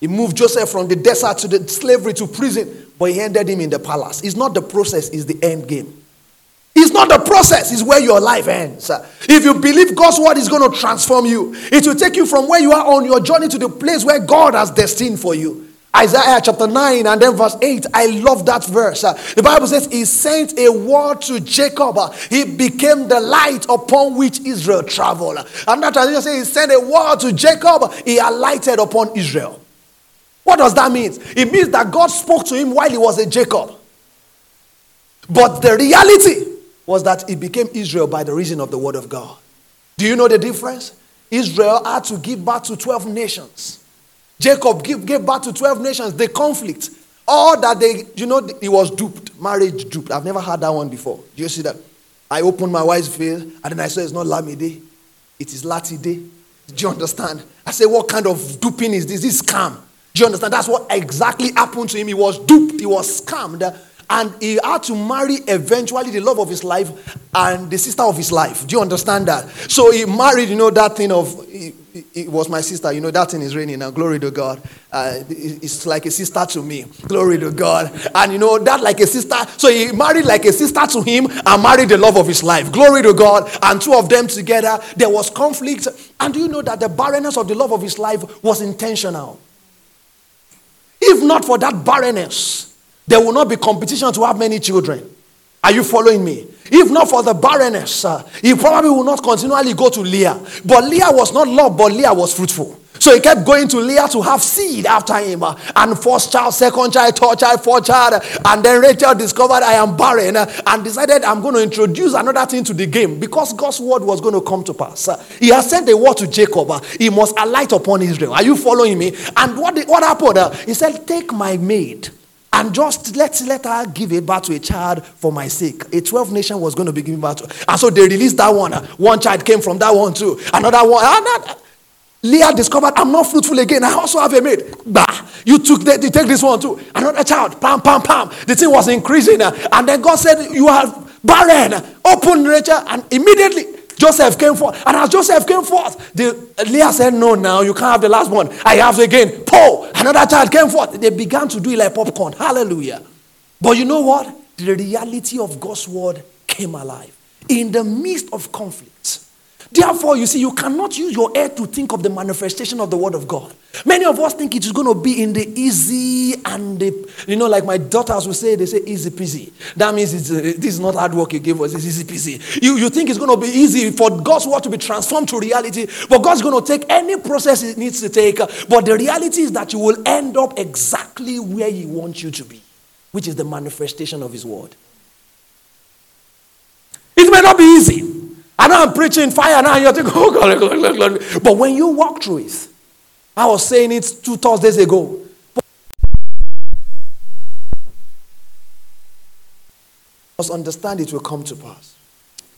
He moved Joseph from the desert to the slavery to prison, but he ended him in the palace. It's not the process, it's the end game. It's not the process, it's where your life ends. If you believe God's word is going to transform you, it will take you from where you are on your journey to the place where God has destined for you. Isaiah chapter 9 and then verse 8. I love that verse. The Bible says, He sent a word to Jacob. He became the light upon which Israel traveled. And that translation says, He sent a word to Jacob. He alighted upon Israel. What does that mean? It means that God spoke to him while he was a Jacob. But the reality was that it became Israel by the reason of the word of God. Do you know the difference? Israel had to give birth to 12 nations. Jacob gave, gave birth to 12 nations. The conflict, all that they, you know, he was duped, marriage duped. I've never had that one before. Do you see that? I opened my wife's face and then I said, It's not Lamide, it is Lati Day. Do you understand? I said, What kind of duping is this? This is scam. Do you understand? That's what exactly happened to him. He was duped, he was scammed and he had to marry eventually the love of his life and the sister of his life. Do you understand that? So he married, you know, that thing of, it, was my sister, you know, that thing is raining now. Glory to God. Uh, it's like a sister to me. Glory to God. And you know, that like a sister. So he married like a sister to him and married the love of his life. Glory to God. And two of them together, there was conflict. And do you know that the barrenness of the love of his life was intentional? If not for that barrenness, there will not be competition to have many children. Are you following me? If not for the barrenness, uh, he probably will not continually go to Leah. But Leah was not loved, but Leah was fruitful. So he kept going to Leah to have seed after him. And first child, second child, third child, fourth child. And then Rachel discovered I am barren and decided I'm going to introduce another thing to the game because God's word was going to come to pass. He has sent a word to Jacob. He must alight upon Israel. Are you following me? And what, what happened? He said, Take my maid and just let, let her give a birth to a child for my sake. A 12 nation was going to be giving birth to. And so they released that one. One child came from that one too. Another one. Ah, Another. Leah discovered, I'm not fruitful again. I also have a maid. Bah, you took that, you take this one too. Another child. Pam, pam, pam. The thing was increasing. And then God said, You are barren. Open Rachel. And immediately Joseph came forth. And as Joseph came forth, the, Leah said, No, now you can't have the last one. I have again. Paul, another child came forth. They began to do it like popcorn. Hallelujah. But you know what? The reality of God's word came alive in the midst of conflict. Therefore, you see, you cannot use your head to think of the manifestation of the word of God. Many of us think it is going to be in the easy and the, you know, like my daughters will say, they say easy peasy. That means it's, uh, this is not hard work you gave us, it's easy peasy. You, you think it's going to be easy for God's word to be transformed to reality, but God's going to take any process it needs to take. But the reality is that you will end up exactly where He wants you to be, which is the manifestation of His word. It may not be easy. I know I'm preaching fire now, you're thinking, oh God, God. But when you walk through it, I was saying it two Thursdays ago. must understand it will come to pass.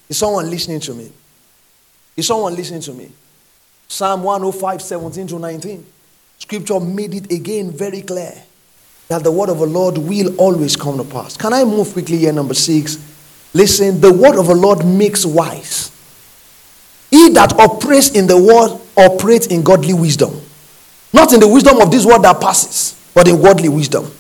Is someone listening to me? Is someone listening to me? Psalm 105, 17 to 19. Scripture made it again very clear that the word of the Lord will always come to pass. Can I move quickly here, number six? Listen, the word of the Lord makes wise. He that operates in the world operates in godly wisdom. Not in the wisdom of this world that passes, but in worldly wisdom.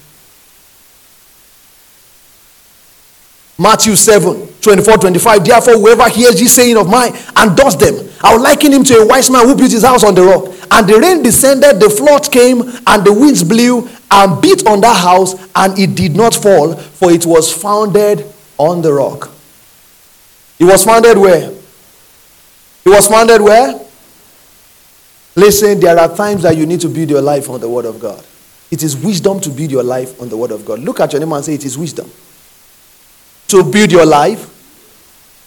Matthew 7 24 25. Therefore, whoever hears this saying of mine and does them, I will liken him to a wise man who built his house on the rock. And the rain descended, the flood came, and the winds blew and beat on that house, and it did not fall, for it was founded on the rock. It was founded where? It was founded where? Listen, there are times that you need to build your life on the Word of God. It is wisdom to build your life on the Word of God. Look at your name and say, It is wisdom to build your life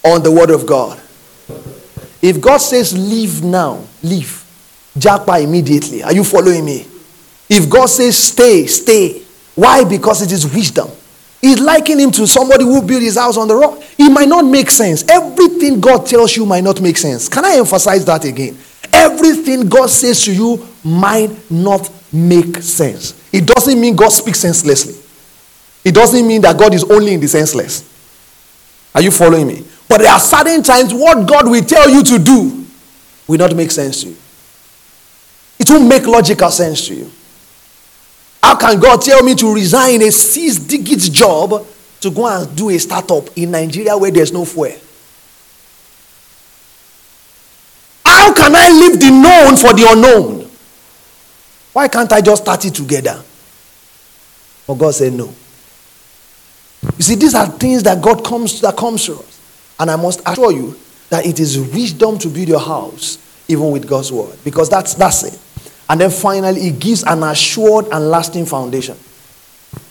on the Word of God. If God says, Leave now, leave. Japa immediately. Are you following me? If God says, Stay, stay. Why? Because it is wisdom. He's liking him to somebody who built his house on the rock. It might not make sense. Everything God tells you might not make sense. Can I emphasize that again? Everything God says to you might not make sense. It doesn't mean God speaks senselessly. It doesn't mean that God is only in the senseless. Are you following me? But there are certain times what God will tell you to do will not make sense to you. It won't make logical sense to you. How can God tell me to resign a six digit job to go and do a startup in Nigeria where there's no fuel? How can I leave the known for the unknown? Why can't I just start it together? But God said no. You see, these are things that God comes that comes to us. And I must assure you that it is wisdom to build your house even with God's word. Because that's that's it. And then finally, it gives an assured and lasting foundation.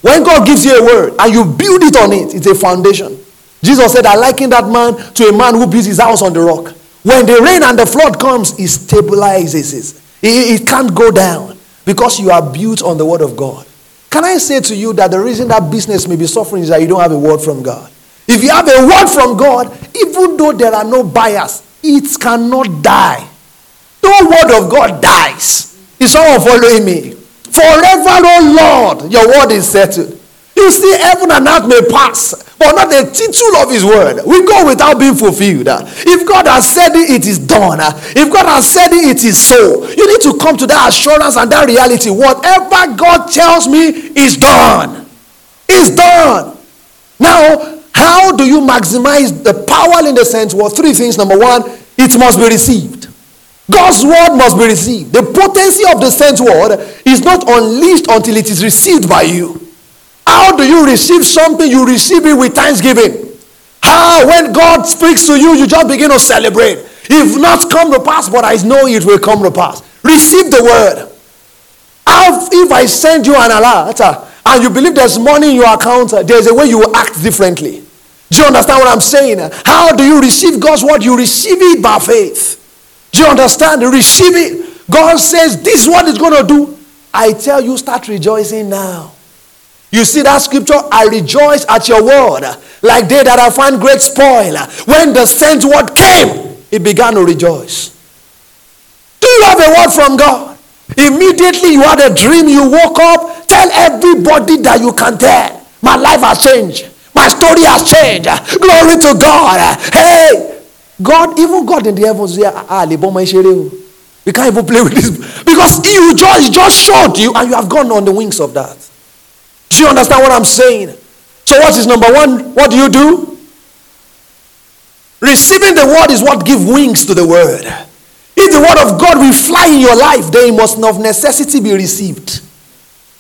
When God gives you a word and you build it on it, it's a foundation. Jesus said, I liken that man to a man who builds his house on the rock. When the rain and the flood comes, it stabilizes it. It, it can't go down because you are built on the word of God. Can I say to you that the reason that business may be suffering is that you don't have a word from God? If you have a word from God, even though there are no buyers, it cannot die. No word of God dies. Is someone following me? Forever, oh Lord, your word is settled. You see, heaven and earth may pass, but not the tittle of his word. We go without being fulfilled. If God has said it, it is done. If God has said it, it is so. You need to come to that assurance and that reality. Whatever God tells me is done. Is done. Now, how do you maximize the power in the sense? Well, three things. Number one, it must be received. God's word must be received. The potency of the sent word is not unleashed until it is received by you. How do you receive something? You receive it with thanksgiving. How, when God speaks to you, you just begin to celebrate. If not come to pass, but I know it will come to pass. Receive the word. If I send you an alert uh, and you believe there's money in your account, uh, there's a way you will act differently. Do you understand what I'm saying? How do you receive God's word? You receive it by faith. Do you understand? Receive it. God says, This is what it's going to do. I tell you, start rejoicing now. You see that scripture? I rejoice at your word, like they that I find great spoil. When the sent word came, he began to rejoice. Do you have a word from God? Immediately you had a dream, you woke up, tell everybody that you can tell. My life has changed. My story has changed. Glory to God. Hey, God, even God in the heavens, ah, we can't even play with this because you just just showed you and you have gone on the wings of that. Do you understand what I'm saying? So, what is number one? What do you do? Receiving the word is what gives wings to the word. If the word of God will fly in your life, then it must of necessity be received.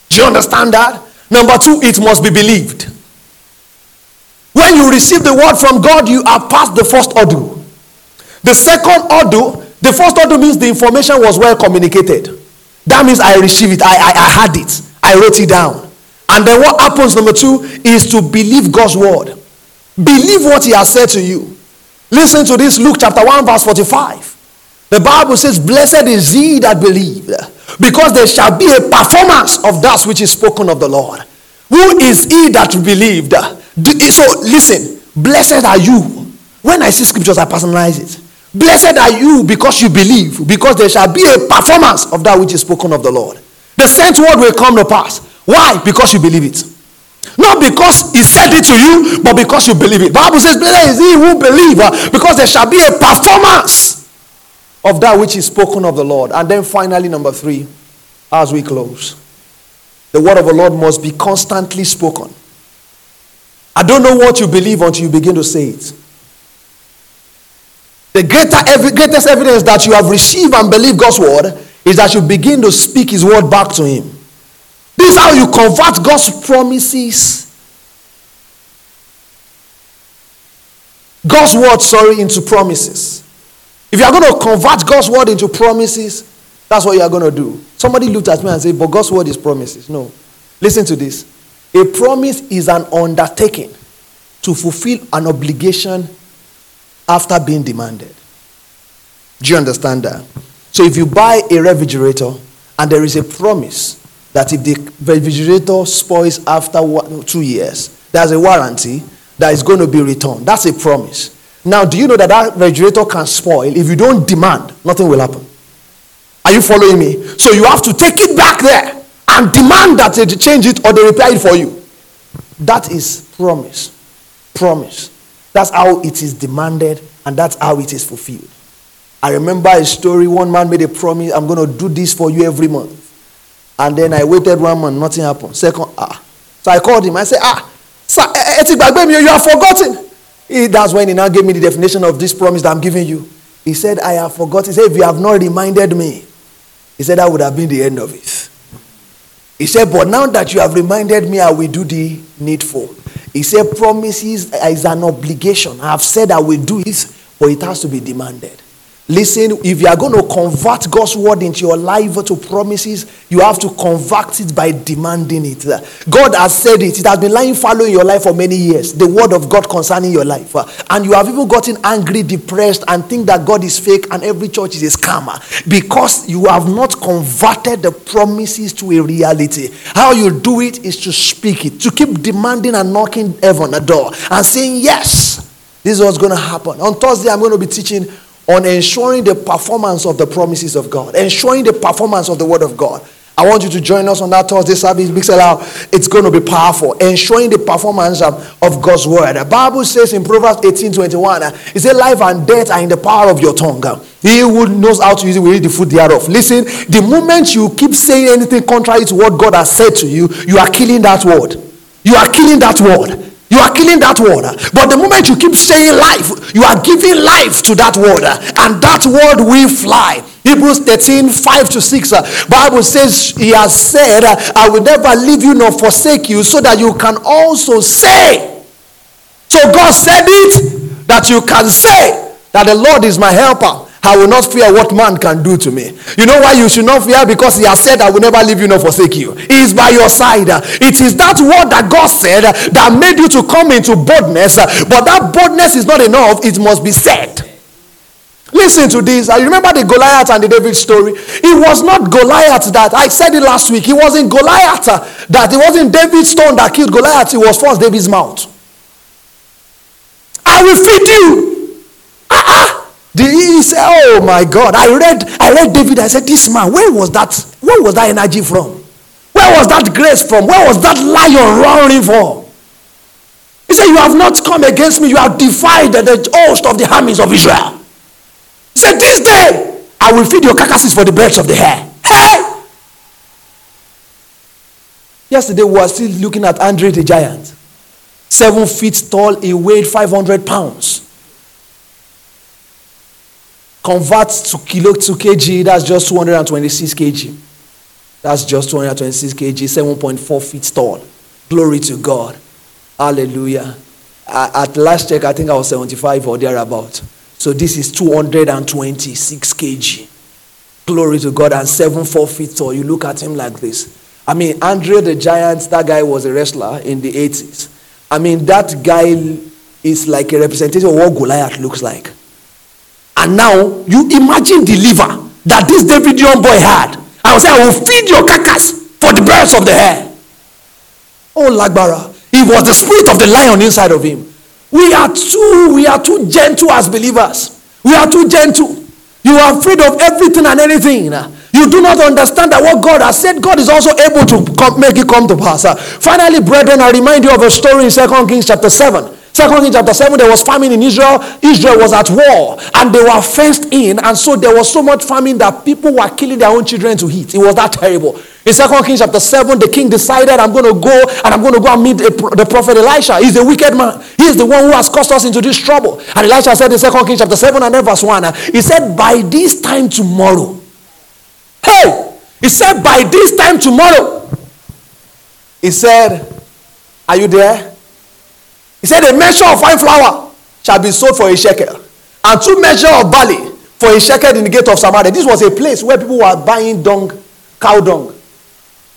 Do you understand that? Number two, it must be believed. When you receive the word from God, you are past the first order. The second order, the first order means the information was well communicated. That means I received it, I, I, I had it, I wrote it down. And then what happens, number two, is to believe God's word. Believe what He has said to you. Listen to this Luke chapter 1, verse 45. The Bible says, Blessed is he that believed, because there shall be a performance of that which is spoken of the Lord. Who is he that believed? So listen, blessed are you. When I see scriptures, I personalize it. Blessed are you because you believe, because there shall be a performance of that which is spoken of the Lord. The sent word will come to pass. Why? Because you believe it. Not because he said it to you, but because you believe it. The Bible says, Blessed is he who believe, uh, because there shall be a performance of that which is spoken of the Lord. And then finally, number three, as we close, the word of the Lord must be constantly spoken. I don't know what you believe until you begin to say it. The greater, greatest evidence that you have received and believed God's word is that you begin to speak his word back to him. This is how you convert God's promises. God's word, sorry, into promises. If you are going to convert God's word into promises, that's what you are going to do. Somebody looked at me and said, But God's word is promises. No. Listen to this. A promise is an undertaking to fulfill an obligation after being demanded. Do you understand that? So if you buy a refrigerator and there is a promise that if the refrigerator spoils after one, two years, there's a warranty that is going to be returned. That's a promise. Now, do you know that that refrigerator can spoil? If you don't demand, nothing will happen. Are you following me? So you have to take it back there and demand that they change it or they repair it for you. That is promise. Promise. That's how it is demanded and that's how it is fulfilled. I remember a story. One man made a promise, I'm going to do this for you every month. And then I waited one month, nothing happened. Second, ah. So I called him. I said, ah, sir, you have forgotten. He, that's when he now gave me the definition of this promise that I'm giving you. He said, I have forgotten. He said, if you have not reminded me, he said that would have been the end of it. He said, But now that you have reminded me, I will do the needful. He said, Promises is an obligation. I have said I will do it, but it has to be demanded. Listen, if you are going to convert God's word into your life to promises, you have to convert it by demanding it. God has said it. It has been lying fallow in your life for many years. The word of God concerning your life. And you have even gotten angry, depressed, and think that God is fake and every church is a scammer because you have not converted the promises to a reality. How you do it is to speak it, to keep demanding and knocking heaven a door and saying, Yes, this is what's going to happen. On Thursday, I'm going to be teaching on ensuring the performance of the promises of God, ensuring the performance of the Word of God. I want you to join us on that Thursday service. Out. It's going to be powerful. Ensuring the performance of, of God's word. The Bible says in Proverbs 18 21, uh, it says, Life and death are in the power of your tongue. He who knows how to use it will eat the food thereof. Listen, the moment you keep saying anything contrary to what God has said to you, you are killing that word. You are killing that word. You are killing that word. But the moment you keep saying life, you are giving life to that word. And that word will fly. Hebrews 13, 5 to 6. Uh, Bible says, He has said, I will never leave you nor forsake you, so that you can also say. So God said it that you can say that the Lord is my helper. I will not fear what man can do to me. You know why you should not fear? Because he has said, I will never leave you nor forsake you. He is by your side. It is that word that God said that made you to come into boldness. But that boldness is not enough, it must be said. Listen to this. I remember the Goliath and the David story. It was not Goliath that I said it last week. It wasn't Goliath that it wasn't David's stone that killed Goliath. It was first David's mouth. I will feed you. Uh-uh. He said, "Oh my God!" I read, I read David. I said, "This man, where was that? Where was that energy from? Where was that grace from? Where was that lion roaring for?" He said, "You have not come against me. You have defied the host of the armies of Israel." He said, "This day I will feed your carcasses for the birds of the air." Hey! Yesterday we were still looking at Andre the giant, seven feet tall. He weighed five hundred pounds convert to kilo to kg, that's just 226 kg. That's just 226 kg, 7.4 feet tall. Glory to God. Hallelujah. At last check, I think I was 75 or thereabout. So this is 226 kg. Glory to God. And 7, 4 feet tall. You look at him like this. I mean, Andre the Giant, that guy was a wrestler in the 80s. I mean, that guy is like a representation of what Goliath looks like. And now you imagine the liver that this David young boy had. I will say, I will feed your carcass for the birds of the air. Oh, Lagbara. It was the spirit of the lion inside of him. We are too, we are too gentle as believers. We are too gentle. You are afraid of everything and anything. You do not understand that what God has said, God is also able to come, make it come to pass. Finally, brethren, I remind you of a story in Second Kings chapter 7. Second Kings chapter 7, there was famine in Israel. Israel was at war and they were fenced in. And so there was so much famine that people were killing their own children to eat. It was that terrible. In Second Kings chapter 7, the king decided, I'm going to go and I'm going to go and meet the prophet Elisha. He's a wicked man. He is the one who has caused us into this trouble. And Elisha said in Second Kings chapter 7 and verse 1, he said, By this time tomorrow. Hey! He said, By this time tomorrow. He said, Are you there? He said, A measure of fine flour shall be sold for a shekel, and two measures of barley for a shekel in the gate of Samaria. This was a place where people were buying dung, cow dung. Do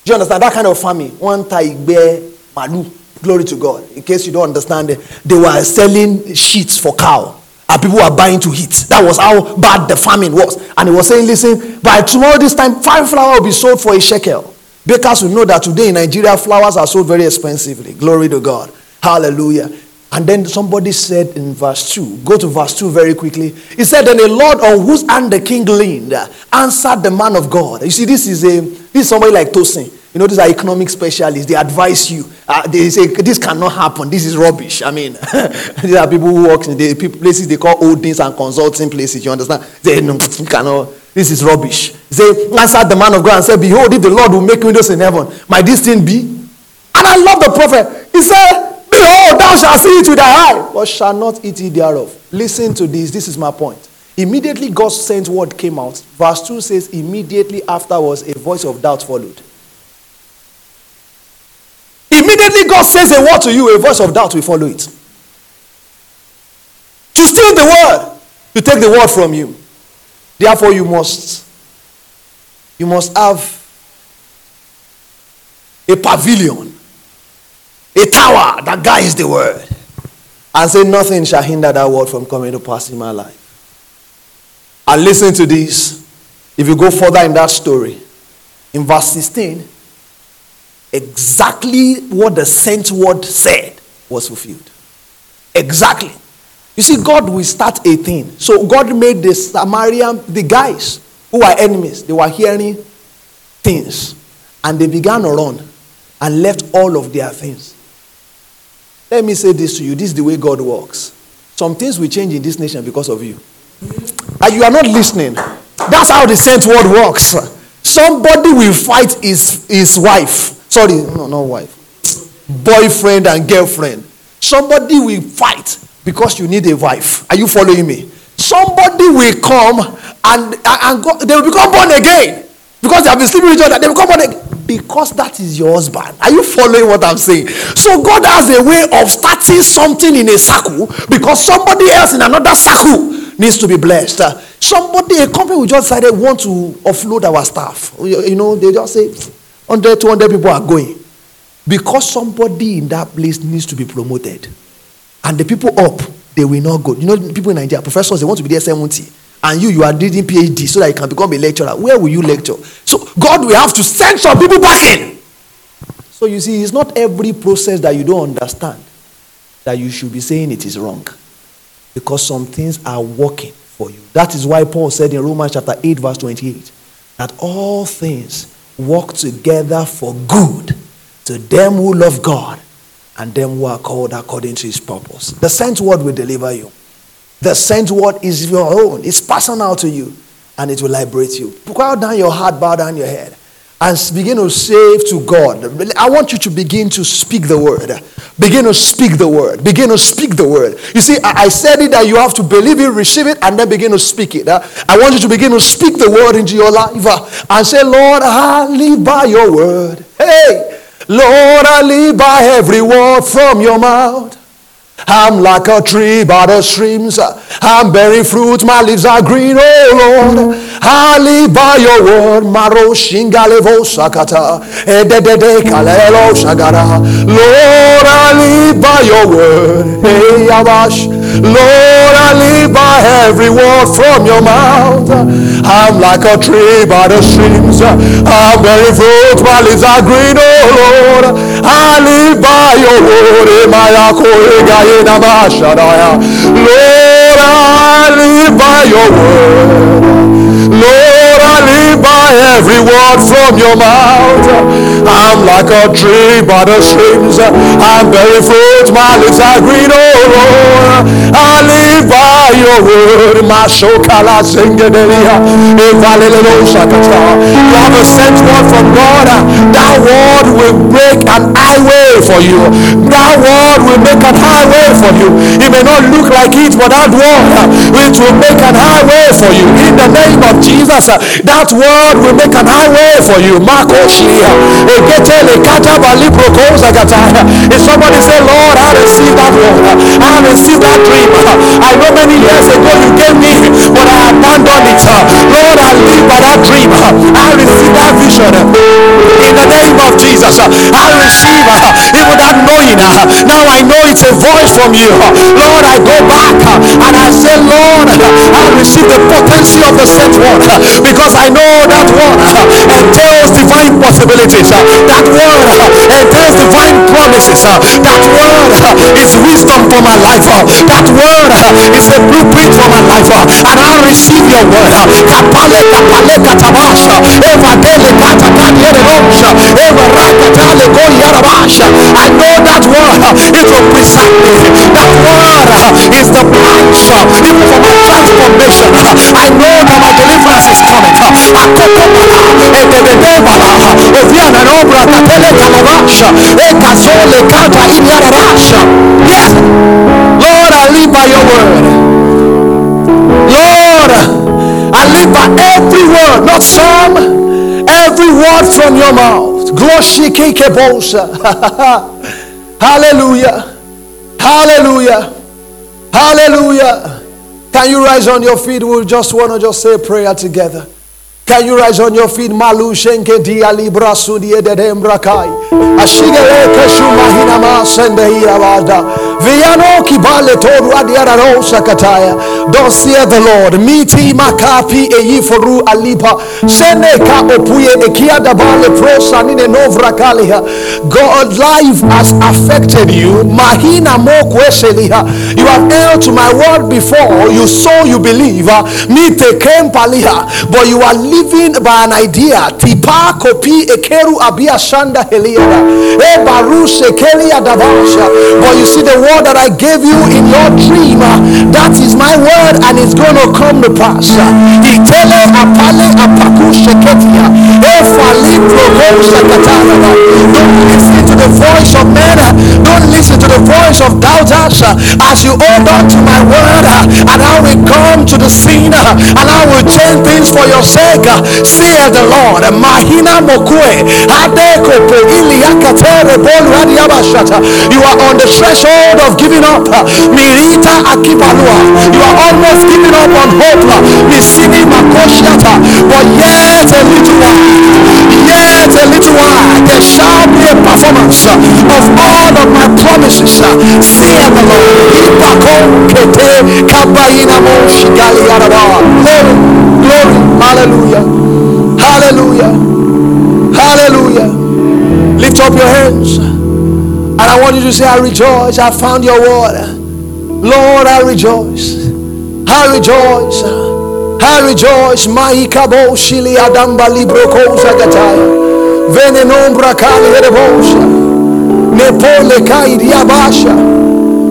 you understand that kind of farming? One taigbe malu. Glory to God. In case you don't understand they were selling sheets for cow. And people were buying to eat. That was how bad the famine was. And he was saying, listen, by tomorrow this time, fine flour will be sold for a shekel. Bakers will know that today in Nigeria, flowers are sold very expensively. Glory to God. Hallelujah. And then somebody said in verse 2, go to verse 2 very quickly. He said, Then the Lord on whose hand the king leaned answered the man of God. You see, this is a this is somebody like Tosin. You know, these are economic specialists. They advise you. Uh, they say, This cannot happen. This is rubbish. I mean, these are people who work in the places they call holdings and consulting places. You understand? They no, cannot. This is rubbish. They answered the man of God and said, Behold, if the Lord will make windows in heaven, might this thing be? And I love the prophet. He said, Behold, thou shalt see it with thy eye, but shall not eat it thereof. Listen to this. This is my point. Immediately God's sent word came out. Verse 2 says, Immediately afterwards, a voice of doubt followed. Immediately God says a word to you, a voice of doubt will follow it. To steal the word, to take the word from you. Therefore, you must you must have a pavilion, a tower that guides the word, and say nothing shall hinder that word from coming to pass in my life. And listen to this. If you go further in that story, in verse 16, exactly what the sent word said was fulfilled. Exactly. You see, God will start a thing. So God made the Samaritan, the guys who were enemies, they were hearing things. And they began to run and left all of their things. Let me say this to you. This is the way God works. Some things will change in this nation because of you. And you are not listening. That's how the sent word works. Somebody will fight his, his wife. Sorry, no, not wife. Boyfriend and girlfriend. Somebody will fight because you need a wife. Are you following me? Somebody will come and, and go, they will become born again because they have been sleeping with each other. They will come born again because that is your husband. Are you following what I'm saying? So God has a way of starting something in a circle because somebody else in another circle needs to be blessed. Somebody, a company we just decided want to offload our staff. You know, they just say 100, 200 people are going because somebody in that place needs to be promoted, and the people up they will not go. You know, people in Nigeria, professors, they want to be there 70 and you you are reading phd so that you can become a lecturer. Where will you lecture? So god will have to send some people back in. So you see it's not every process that you don't understand that you should be saying it is wrong. Because some things are working for you. That is why paul said in romans chapter 8 verse 28 that all things work together for good to them who love god and them who are called according to his purpose. The sent word will deliver you the sent word is your own, it's personal to you, and it will liberate you. Bow down your heart, bow down your head, and begin to say to God. I want you to begin to speak the word. Begin to speak the word. Begin to speak the word. You see, I said it that you have to believe it, receive it, and then begin to speak it. I want you to begin to speak the word into your life and say, Lord, I live by your word. Hey, Lord, I live by every word from your mouth. I'm like a tree by the streams. I'm bearing fruit. My leaves are green, oh Lord. I live by your word. Maro shingalevo sakata. kalelo shagara. Lord, I live by your word. Hey, Abash. Lord, I live by every word from your mouth. I'm like a tree by the streams. I'm bearing fruit. My leaves are green, oh Lord. I live by your word. Lord, I live by your word. From your mouth. I'm like a tree by the streams. I'm bearing fruit. My lips are green, oh Lord. I live by your word. My shokala singedelia. You have a sent word from God. That word will break an highway for you. That word will make an highway for you. It may not look like it, but that word it will make an highway for you. In the name of Jesus, that word will make an highway for you. If somebody say, Lord, I receive that word. I receive that dream. I know many years ago you gave me, but I abandoned it. Lord, I live by that dream. I receive that vision. In the name of Jesus, I receive uh, even that knowing. Uh, now I know it's a voice from you. Lord, I go back uh, and I say, Lord, I receive the potency of the sent word because I know that word entails divine possibilities. Uh, that word entails uh, divine promises. Uh, that word is wisdom for my life. That word is a blueprint for my life. And I receive your word. Kapale kapale katabasha. Evadele katakanyere rosha. Evarakatale go yarabasha. I know that word. It will preserve me. That word is the branch even for my I know that my deliverance is coming. Oviana obra katele kalabasha. Ekazole kata inyarabasha. Yes. Lord, I live by your word. Lord, I live by every word, not some, every word from your mouth. Gloshi keke bosa. Hallelujah. Hallelujah. Hallelujah. Can you rise on your feet? We just want to just say prayer together. Can you rise on your feet? Malu shenke dia libra sudi edemra kai. Ashigere keshuma hinama sende hiavada. Viano kibale toru adiara rosa kataya. Thus saith the Lord. Miti makapi eiforu alipa. Sene ka opuye ekia dabale prosa nine novra kalia. God life has affected you. Mahina mo kweseliha. You have held to my word before. You saw you believe. Mite kempaliha. But you are living by an idea. Tipa kopi ekeru abia shanda heliada. E baru shekelia davasha. But you see the word that I gave you in your dream, uh, that is my word and it's going to come to pass. Uh, Katana. Don't listen to the voice of men. Uh, don't listen to the voice of doubters. Uh, as you hold on to my word, and I will come to the scene, and I will change things for your sake. Saith the Lord. Mahina mokue. You are on the threshold of giving up. Mirita akipalua. You are almost giving up on hope. Misini makoshiata. But yet a little while. Yet a little while. There shall be a performance of all of my promises. Saith the Lord. Ipako kete kabaina mo. Glory. Glory. Hallelujah. Hallelujah. Hallelujah. Lift up your hands. And I want you to say, I rejoice. I found your word. Lord, I rejoice. I rejoice. I rejoice. Maikabo shili adamba libro kosa gataya. Venenombra kali hedebosha. Nepole kai diabasha.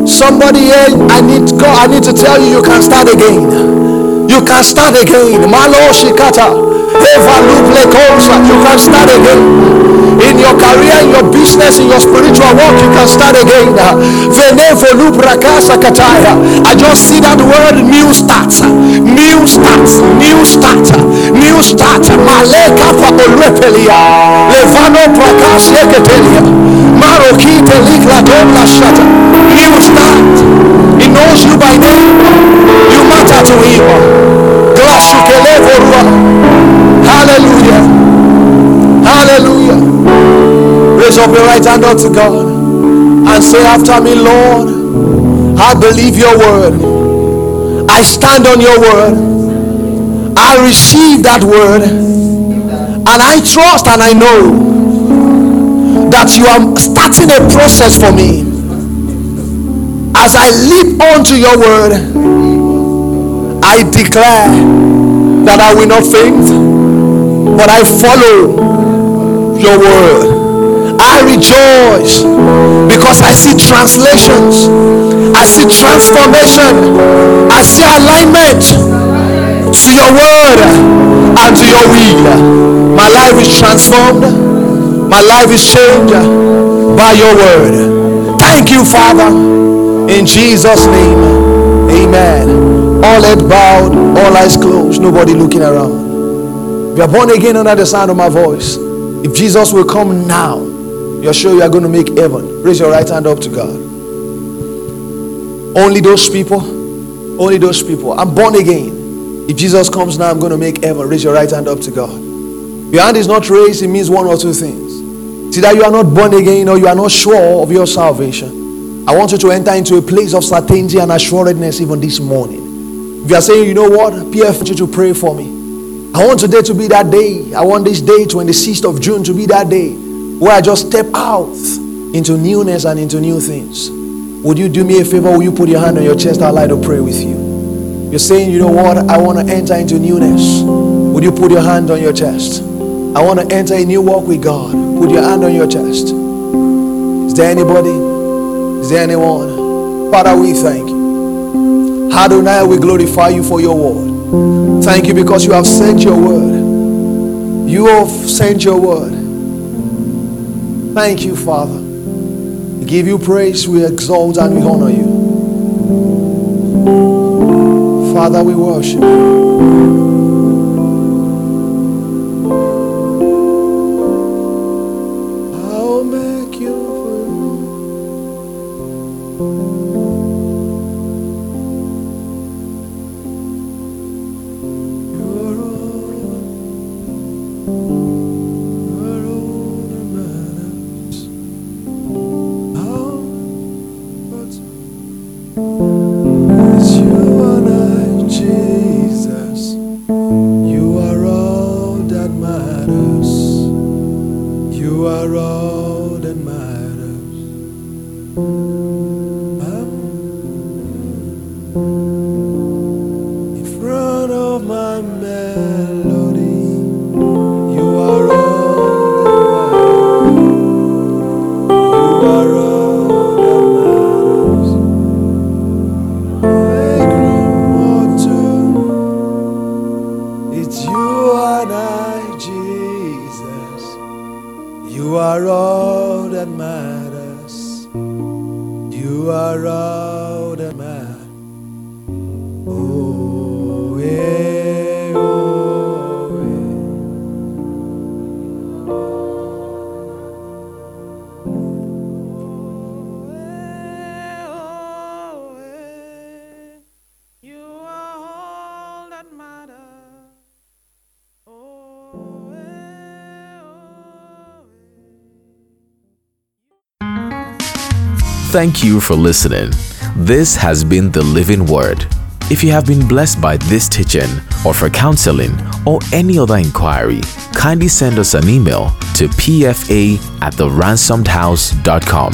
Somebody here, I need God, I need to tell you, you can start again. You can start again. Malo shikata. Eva luple kosa. You can start again in your career, in your business, in your spiritual walk, you can start again. I just see that word new start, new start, new start, new start. Maleka fa olwepelia, levano prakas yeketelia, maroki telikla dobla shata. New start. He knows you by name. You matter to him. Raise up your right hand unto God and say after me, Lord, I believe your word. I stand on your word. I receive that word. And I trust and I know that you are starting a process for me. As I leap onto your word, I declare that I will not faint, but I follow your word. I rejoice because I see translations, I see transformation, I see alignment to your word and to your will. My life is transformed, my life is changed by your word. Thank you, Father, in Jesus' name. Amen. All head bowed, all eyes closed, nobody looking around. If you are born again under the sound of my voice, if Jesus will come now, you're sure you are going to make heaven. Raise your right hand up to God. Only those people, only those people. I'm born again. If Jesus comes now, I'm going to make heaven. Raise your right hand up to God. Your hand is not raised, it means one or two things. See that you are not born again or you are not sure of your salvation. I want you to enter into a place of certainty and assuredness even this morning. If you are saying, you know what, PF, I want you to pray for me. I want today to be that day. I want this day, 26th of June, to be that day where I just step out into newness and into new things. Would you do me a favor? Will you put your hand on your chest? I'd like to pray with you. You're saying, you know what? I want to enter into newness. Would you put your hand on your chest? I want to enter a new walk with God. Put your hand on your chest. Is there anybody? Is there anyone? Father, we thank you. How do Adonai, we glorify you for your word. Thank you because you have sent your word. You have sent your word. Thank you, Father. We give you praise, we exalt and we honor you. Father, we worship you. Thank you for listening. This has been the Living Word. If you have been blessed by this teaching, or for counseling, or any other inquiry, kindly send us an email to pfa at theransomedhouse.com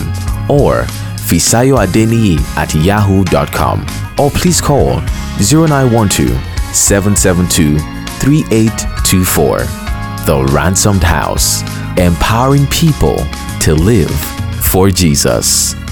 or fisayoadeni at yahoo.com or please call 0912 772 3824. The Ransomed House, empowering people to live for Jesus.